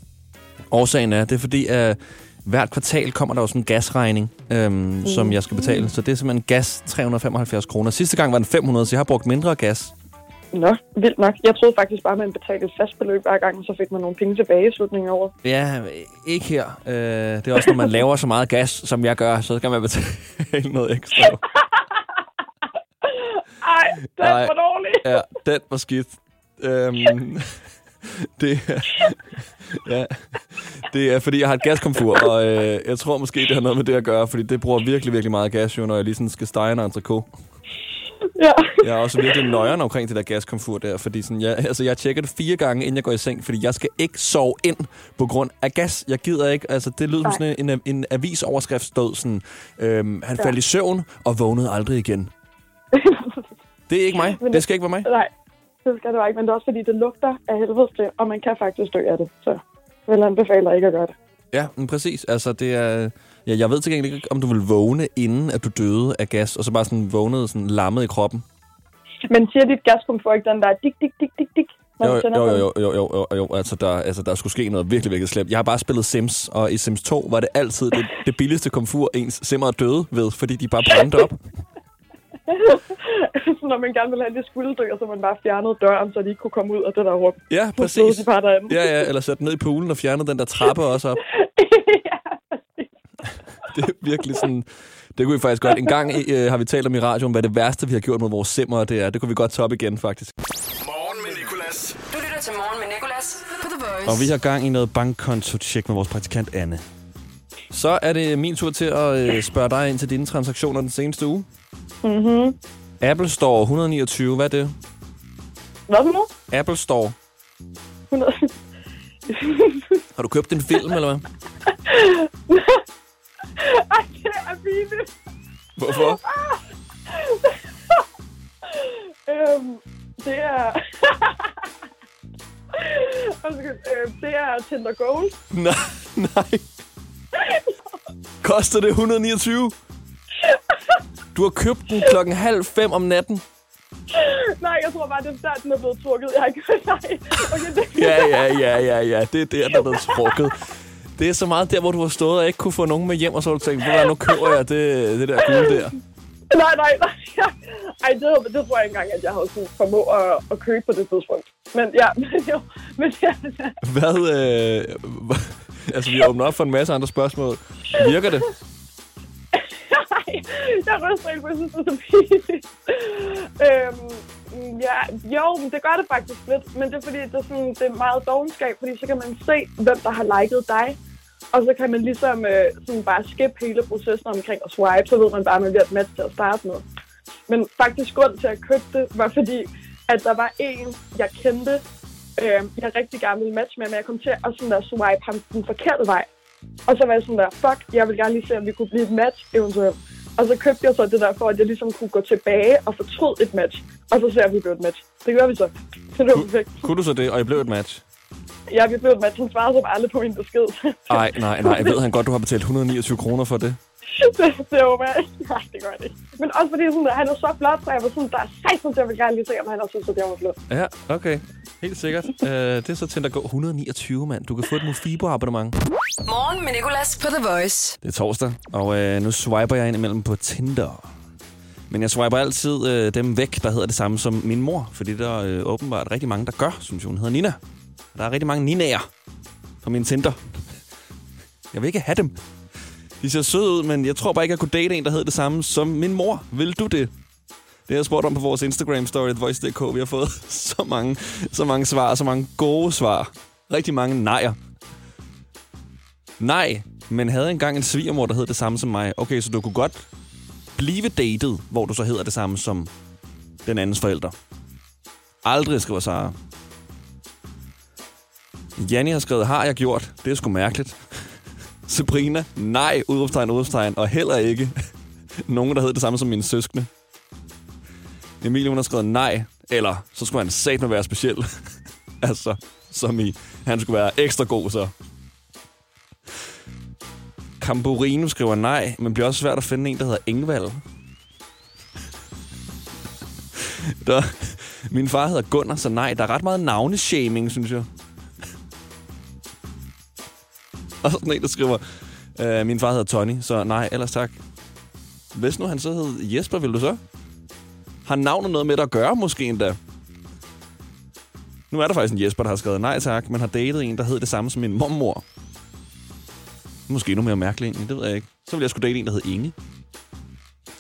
årsagen er. Det er fordi, at hvert kvartal kommer der jo sådan en gasregning, øhm, mm. som jeg skal betale. Så det er simpelthen gas 375 kroner. Sidste gang var den 500, så jeg har brugt mindre gas. Nå, vildt nok. Jeg troede faktisk bare, at man betalte et fast beløb hver gang, så fik man nogle penge tilbage i slutningen af året. Ja, ikke her. Øh, det er også, når man [laughs] laver så meget gas, som jeg gør, så skal man betale noget ekstra. [laughs] Ej, den Ej. var dårlig. Ja, den var skidt. Øhm, [laughs] det, er, [laughs] ja, det er, fordi jeg har et gaskomfur, og øh, jeg tror måske, det har noget med det at gøre, fordi det bruger virkelig, virkelig meget gas, jo, når jeg lige sådan skal stege en entrecote. Ja. Jeg er også virkelig nøjeren omkring det der gaskomfur der, fordi sådan, jeg, altså, jeg tjekker det fire gange, inden jeg går i seng, fordi jeg skal ikke sove ind på grund af gas. Jeg gider ikke, altså det lyder som sådan en, en, en avisoverskrift stod sådan, øhm, han Ja. faldt i søvn og vågnede aldrig igen. [laughs] Det er ikke mig. Men Det skal ikke være mig. Nej, det skal det ikke, men det er også fordi, det lugter af helvede til, og man kan faktisk dø af det. Så jeg vil anbefale dig ikke at gøre det. Ja, men præcis. Altså, det er... Ja, jeg ved til gengæld ikke, om du vil vågne, inden at du døde af gas, og så bare sådan vågnede sådan lammet i kroppen. Men siger dit gaskomfur ikke den der dik, dik, dik, dik, dik, Jo, jo, jo, jo, jo, jo, jo. Altså, der, altså, der skulle ske noget virkelig, virkelig slemt. Jeg har bare spillet Sims, og i Sims 2 var det altid det, det billigste komfur, ens simmer døde ved, fordi de bare brændte op. [laughs] så [laughs] når man gerne vil have det skulddør, så man bare fjernede døren, så de ikke kunne komme ud af det der rum. Ja, præcis. de bare derinde. Ja, ja, eller sat ned i poolen og fjernede den der trappe [laughs] også op. Det er virkelig sådan... Det kunne vi faktisk godt. En gang øh, har vi talt om i radioen, hvad det værste, vi har gjort mod vores simmer, det er. Det kunne vi godt tage op igen, faktisk. Du lytter til Morgen med Nicolas på The Voice. Og vi har gang i noget bankkonto-tjek med vores praktikant Anne. Så er det min tur til at øh, spørge dig ind til dine transaktioner den seneste uge. Mhm. Apple Store 129, hvad er det? Hvad for nu? Apple Store. 100. Har du købt en film, eller hvad? [laughs] Ej, det er pinligt. Hvorfor? [laughs] øhm, det er... [laughs] Undskyld, øh, det er Tinder Gold. Nej, nej. Koster det 129? Du har købt den klokken halv fem om natten. Nej, jeg tror bare, det er der, den er blevet trukket. Jeg har ikke Nej, okay, det... Ja, ja, ja, ja, ja. Det er der, der er blevet trukket. Det er så meget der, hvor du har stået og ikke kunne få nogen med hjem, og så har du tænkt, "Ved du hvad, nu køber jeg det, det der guld der. Nej, nej, nej. Ej, det, det tror jeg ikke engang, at jeg havde kunne formå at, at købe på det tidspunkt. Men ja, [laughs] men jo, men ja, Hvad, øh, [laughs] altså, vi åbner op for en masse andre spørgsmål. Virker det? Nej, jeg ryster ikke, for jeg synes, det er så pinligt. [laughs] øhm, ja, jo, men det gør det faktisk lidt. Men det er fordi, det er, sådan, det er meget dogenskab, fordi så kan man se, hvem der har liket dig. Og så kan man ligesom øh, sådan bare skippe hele processen omkring at swipe, så ved man bare, at man bliver et match til at starte med. Men faktisk grund til at købe det, var fordi, at der var en, jeg kendte, øh, jeg rigtig gerne ville matche med, men jeg kom til at sådan der swipe ham den forkerte vej. Og så var jeg sådan der, fuck, jeg vil gerne lige se, om vi kunne blive et match eventuelt. Og så købte jeg så det der for, at jeg ligesom kunne gå tilbage og fortryd et match. Og så ser vi blev et match. Det gør vi så. Så det var perfekt. Kunne du så det, og I blev et match? Ja, vi blev et match. Han svarede så bare aldrig på min besked. Nej, nej, nej. Ved han godt, du har betalt 129 kroner for det? [laughs] det, det håber jeg ikke. Nej, det gør jeg ikke. Men også fordi sådan, at han er så flot, så jeg var sådan, der er 16, så jeg vil gerne lige se, om han også synes, at det var flot. Ja, okay. Helt sikkert. uh, [laughs] det er så til at gå 129, mand. Du kan få et Mofibo-abonnement. Morgen med Nicolas på The Voice. Det er torsdag, og uh, nu swiper jeg ind imellem på Tinder. Men jeg swiper altid uh, dem væk, der hedder det samme som min mor. Fordi der er uh, åbenbart rigtig mange, der gør, synes jeg, hun hedder Nina. Der er rigtig mange Ninaer på min Tinder. Jeg vil ikke have dem. De ser søde ud, men jeg tror bare ikke, jeg kunne date en, der hed det samme som min mor. Vil du det? Det har jeg spurgt om på vores Instagram-story, voice.dk. Vi har fået [laughs] så mange, så mange svar, så mange gode svar. Rigtig mange nejer. Nej, men havde engang en svigermor, der hed det samme som mig. Okay, så du kunne godt blive datet, hvor du så hedder det samme som den andens forældre. Aldrig, skriver Sara. Janni har skrevet, har jeg gjort? Det er sgu mærkeligt. Sabrina, nej, udrupstegn, udrupstegn, og heller ikke [laughs] nogen, der hed det samme som mine søskende. Emilie, hun har skrevet nej, eller så skulle han satme være speciel. [laughs] altså, som i, han skulle være ekstra god, så. Camborino skriver nej, men bliver også svært at finde en, der hedder Engvald. Der, min far hedder Gunnar, så nej, der er ret meget navneshaming, synes jeg. [laughs] Og sådan en, der skriver, øh, min far hedder Tony, så nej, ellers tak. Hvis nu han så hed Jesper, vil du så? Har navnet noget med det at gøre, måske endda? Nu er der faktisk en Jesper, der har skrevet nej tak, men har datet en, der hed det samme som min mormor. Måske endnu mere mærkeligt egentlig, det ved jeg ikke. Så vil jeg skulle date en, der hed Inge.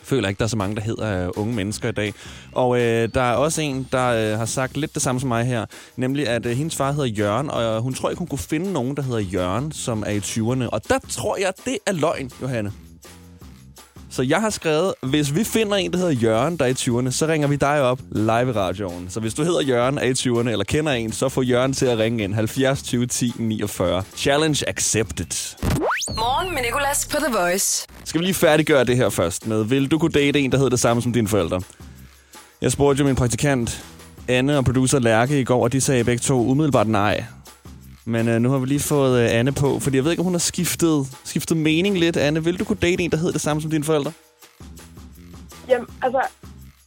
Føler ikke, der er så mange, der hedder øh, unge mennesker i dag. Og øh, der er også en, der øh, har sagt lidt det samme som mig her. Nemlig, at øh, hendes far hedder Jørgen, og øh, hun tror ikke, hun kunne finde nogen, der hedder Jørgen, som er i 20'erne. Og der tror jeg, det er løgn, Johanne. Så jeg har skrevet, hvis vi finder en, der hedder Jørgen, der er i 20'erne, så ringer vi dig op live i radioen. Så hvis du hedder Jørgen, er i 20'erne, eller kender en, så få Jørgen til at ringe ind 70 20 10 49. Challenge accepted. Morgen med Nicolas på The Voice. Skal vi lige færdiggøre det her først med, vil du kunne date en, der hedder det samme som dine forældre? Jeg spurgte jo min praktikant Anne og producer Lærke i går, og de sagde begge to umiddelbart nej. Men øh, nu har vi lige fået øh, Anne på, fordi jeg ved ikke, om hun har skiftet, skiftet mening lidt. Anne, vil du kunne date en, der hedder det samme som dine forældre? Jamen, altså,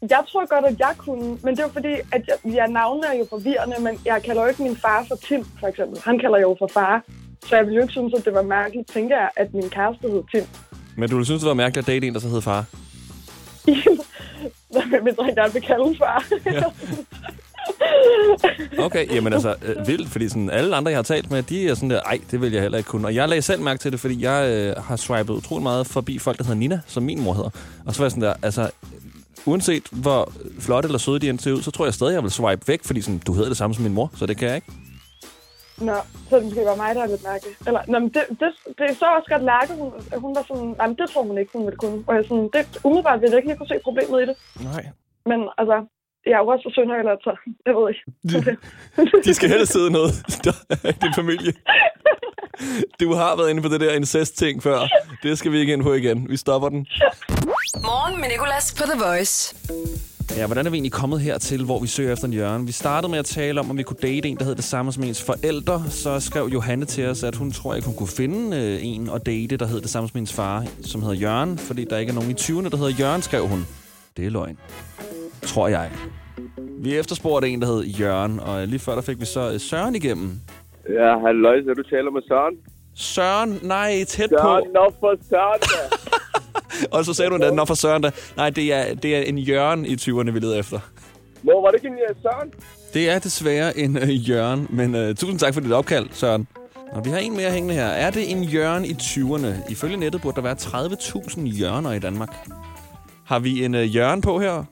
jeg tror godt, at jeg kunne, men det er fordi, at jeg, jeg navne er jo forvirrende, men jeg kalder jo ikke min far for Tim, for eksempel. Han kalder jo for far. Så jeg ville jo ikke synes, at det var mærkeligt, tænker jeg, at min kæreste hed Tim. Men du ville synes, det var mærkeligt at date en, der så hed far? Hvis jeg gerne vil kalde far. Ja. Okay, jamen altså, øh, vildt, fordi sådan alle andre, jeg har talt med, de er sådan der, ej, det vil jeg heller ikke kunne. Og jeg lagde selv mærke til det, fordi jeg øh, har swipet utrolig meget forbi folk, der hedder Nina, som min mor hedder. Og så var jeg sådan der, altså, uanset hvor flot eller søde de end ser ud, så tror jeg stadig, jeg vil swipe væk, fordi sådan, du hedder det samme som min mor, så det kan jeg ikke. Nå, så det måske var mig, der er lidt mærkeligt. Eller, nå, men det, det, det er så også godt Lærke, hun, hun var sådan, nej, det tror hun ikke, hun ville kunne. Og jeg sådan, det, umiddelbart ville jeg ikke lige kunne se problemet i det. Nej. Men altså, jeg er jo også fra Sønderjylland, så jeg ved ikke. [laughs] De skal helst sidde noget [laughs] der er i din familie. Du har været inde på det der incest-ting før. Det skal vi ikke ind på igen. Vi stopper den. Morgen med Nicolas på The Voice. Ja, hvordan er vi egentlig kommet hertil, hvor vi søger efter en hjørne? Vi startede med at tale om, om vi kunne date en, der hed det samme som ens forældre. Så skrev Johanne til os, at hun tror ikke, hun kunne finde øh, en og date, der hed det samme som ens far, som hedder Jørgen. Fordi der ikke er nogen i 20'erne, der hedder Jørgen, skrev hun. Det er løgn. Tror jeg. Vi efterspurgte en, der hed Jørgen, og lige før der fik vi så øh, Søren igennem. Ja, halløj, så du taler med Søren? Søren? Nej, tæt Søren, på. nå for Søren. [laughs] [laughs] og så sagde du endda, når for Søren da, nej, det er, det er en Jørgen i 20'erne, vi leder efter. Nå, var det ikke en uh, Søren? Det er desværre en øh, Jørgen, men øh, tusind tak for dit opkald, Søren. Og vi har en mere hængende her. Er det en Jørgen i 20'erne? Ifølge nettet burde der være 30.000 Jørgener i Danmark. Har vi en øh, Jørgen på her?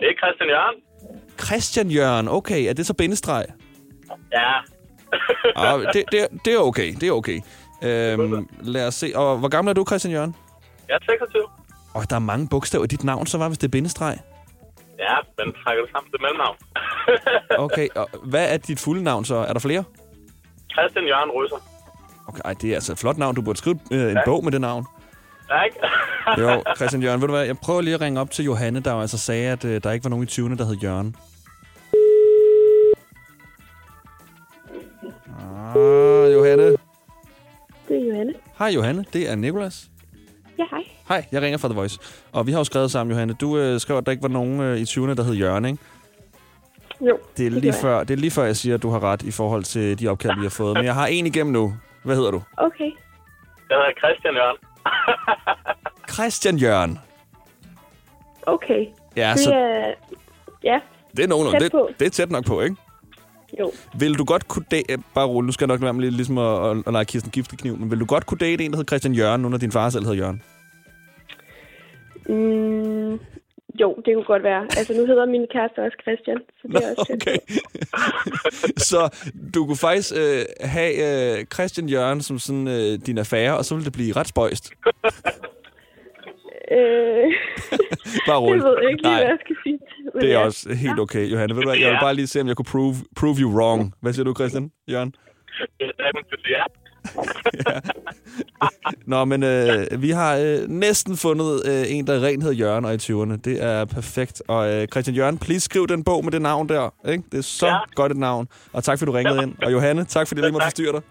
Det er Christian Jørgen. Christian Jørgen, okay. Er det så bindestreg? Ja. Ah, det, det, det er okay, det er okay. [laughs] Øhm, lad os se. Og hvor gammel er du, Christian Jørgen? Jeg er 26. Og der er mange bogstaver i dit navn, så var hvis det er bindestreg. Ja, men trækker det sammen til mellemnavn. [laughs] Okay, og hvad er dit fulde navn så? Er der flere? Christian Jørgen Røser. Okay, ej, det er altså et flot navn. Du burde skrive øh, en Ja. bog med det navn. Ja, ikke? Jo, [laughs] Christian Jørgen, ved du hvad? Jeg prøver lige at ringe op til Johanne, der jo altså sagde, at øh, der ikke var nogen i 20'erne, der hed Jørgen. Ah, Johanne. Det er Johanne. Hej Johanne, det er Nicolas. Ja, hej. Hej, jeg ringer fra The Voice. Og vi har jo skrevet sammen, Johanne. Du øh, skrev, at der ikke var nogen øh, i 20'erne, der hed Jørgen, ikke? Jo, Det er, det lige jeg. før, det er lige før, jeg siger, at du har ret i forhold til de opkald, vi har fået. Men jeg har en igennem nu. Hvad hedder du? Okay. Jeg hedder Christian Jørgen. [laughs] Christian Jørgen. Okay. Ja, det så er... Ja, det er nogenlunde. tæt Det, det er tæt nok på, ikke? Jo. Vil du godt kunne date... Bare roligt, nu skal jeg nok være med lidt ligesom at, at, at lege Kirsten Giftekniv, men vil du godt kunne date en, der hedder Christian Jørgen, når din far selv hedder Jørgen? Mm, jo, det kunne godt være. Altså, nu hedder min kæreste også Christian, så det er også okay. [laughs] så du kunne faktisk øh, have øh, Christian Jørgen som sådan øh, din affære, og så ville det blive ret spøjst. Øh, [laughs] Bare roligt. jeg ved ikke lige, Nej, hvad jeg skal sige. Men det er ja. også helt okay, Johanne. Ved du hvad, jeg vil bare lige se, om jeg kunne prove, prove you wrong. Hvad siger du, Christian? Jørgen? [laughs] Ja. [laughs] Nå, men øh, vi har øh, næsten fundet øh, en, der rent hedder Jørgen og i 20'erne. Det er perfekt. Og øh, Christian Jørgen, please skriv den bog med det navn der. Ikke? Det er så ja. godt et navn. Og tak, fordi du ringede ind. Og Johanne, tak fordi jeg lige måtte forstyrre dig.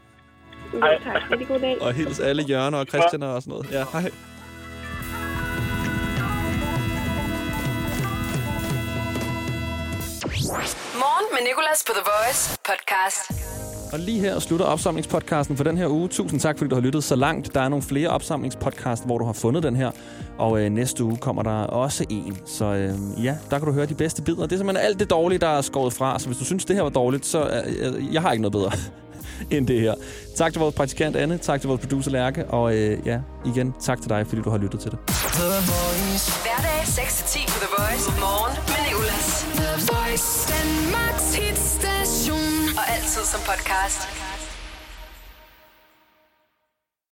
Jo, tak. Rigtig god dag. Og hils alle Jørgen og Christian og sådan noget. Ja, hej. Morgen med Nicolas på The Voice podcast. Og lige her slutter opsamlingspodcasten for den her uge. Tusind tak, fordi du har lyttet så langt. Der er nogle flere opsamlingspodcast, hvor du har fundet den her. Og øh, næste uge kommer der også en. Så øh, ja, der kan du høre de bedste bidder. Det er simpelthen alt det dårlige, der er skåret fra. Så hvis du synes, det her var dårligt, så øh, jeg har ikke noget bedre [laughs] end det her. Tak til vores praktikant Anne. Tak til vores producer Lærke. Og øh, ja, igen, tak til dig, fordi du har lyttet til det. Hverdag 6-10 på The Voice. Morgen med Nicolas. The Voice. Danmarks hitstation. Og altid som podcast.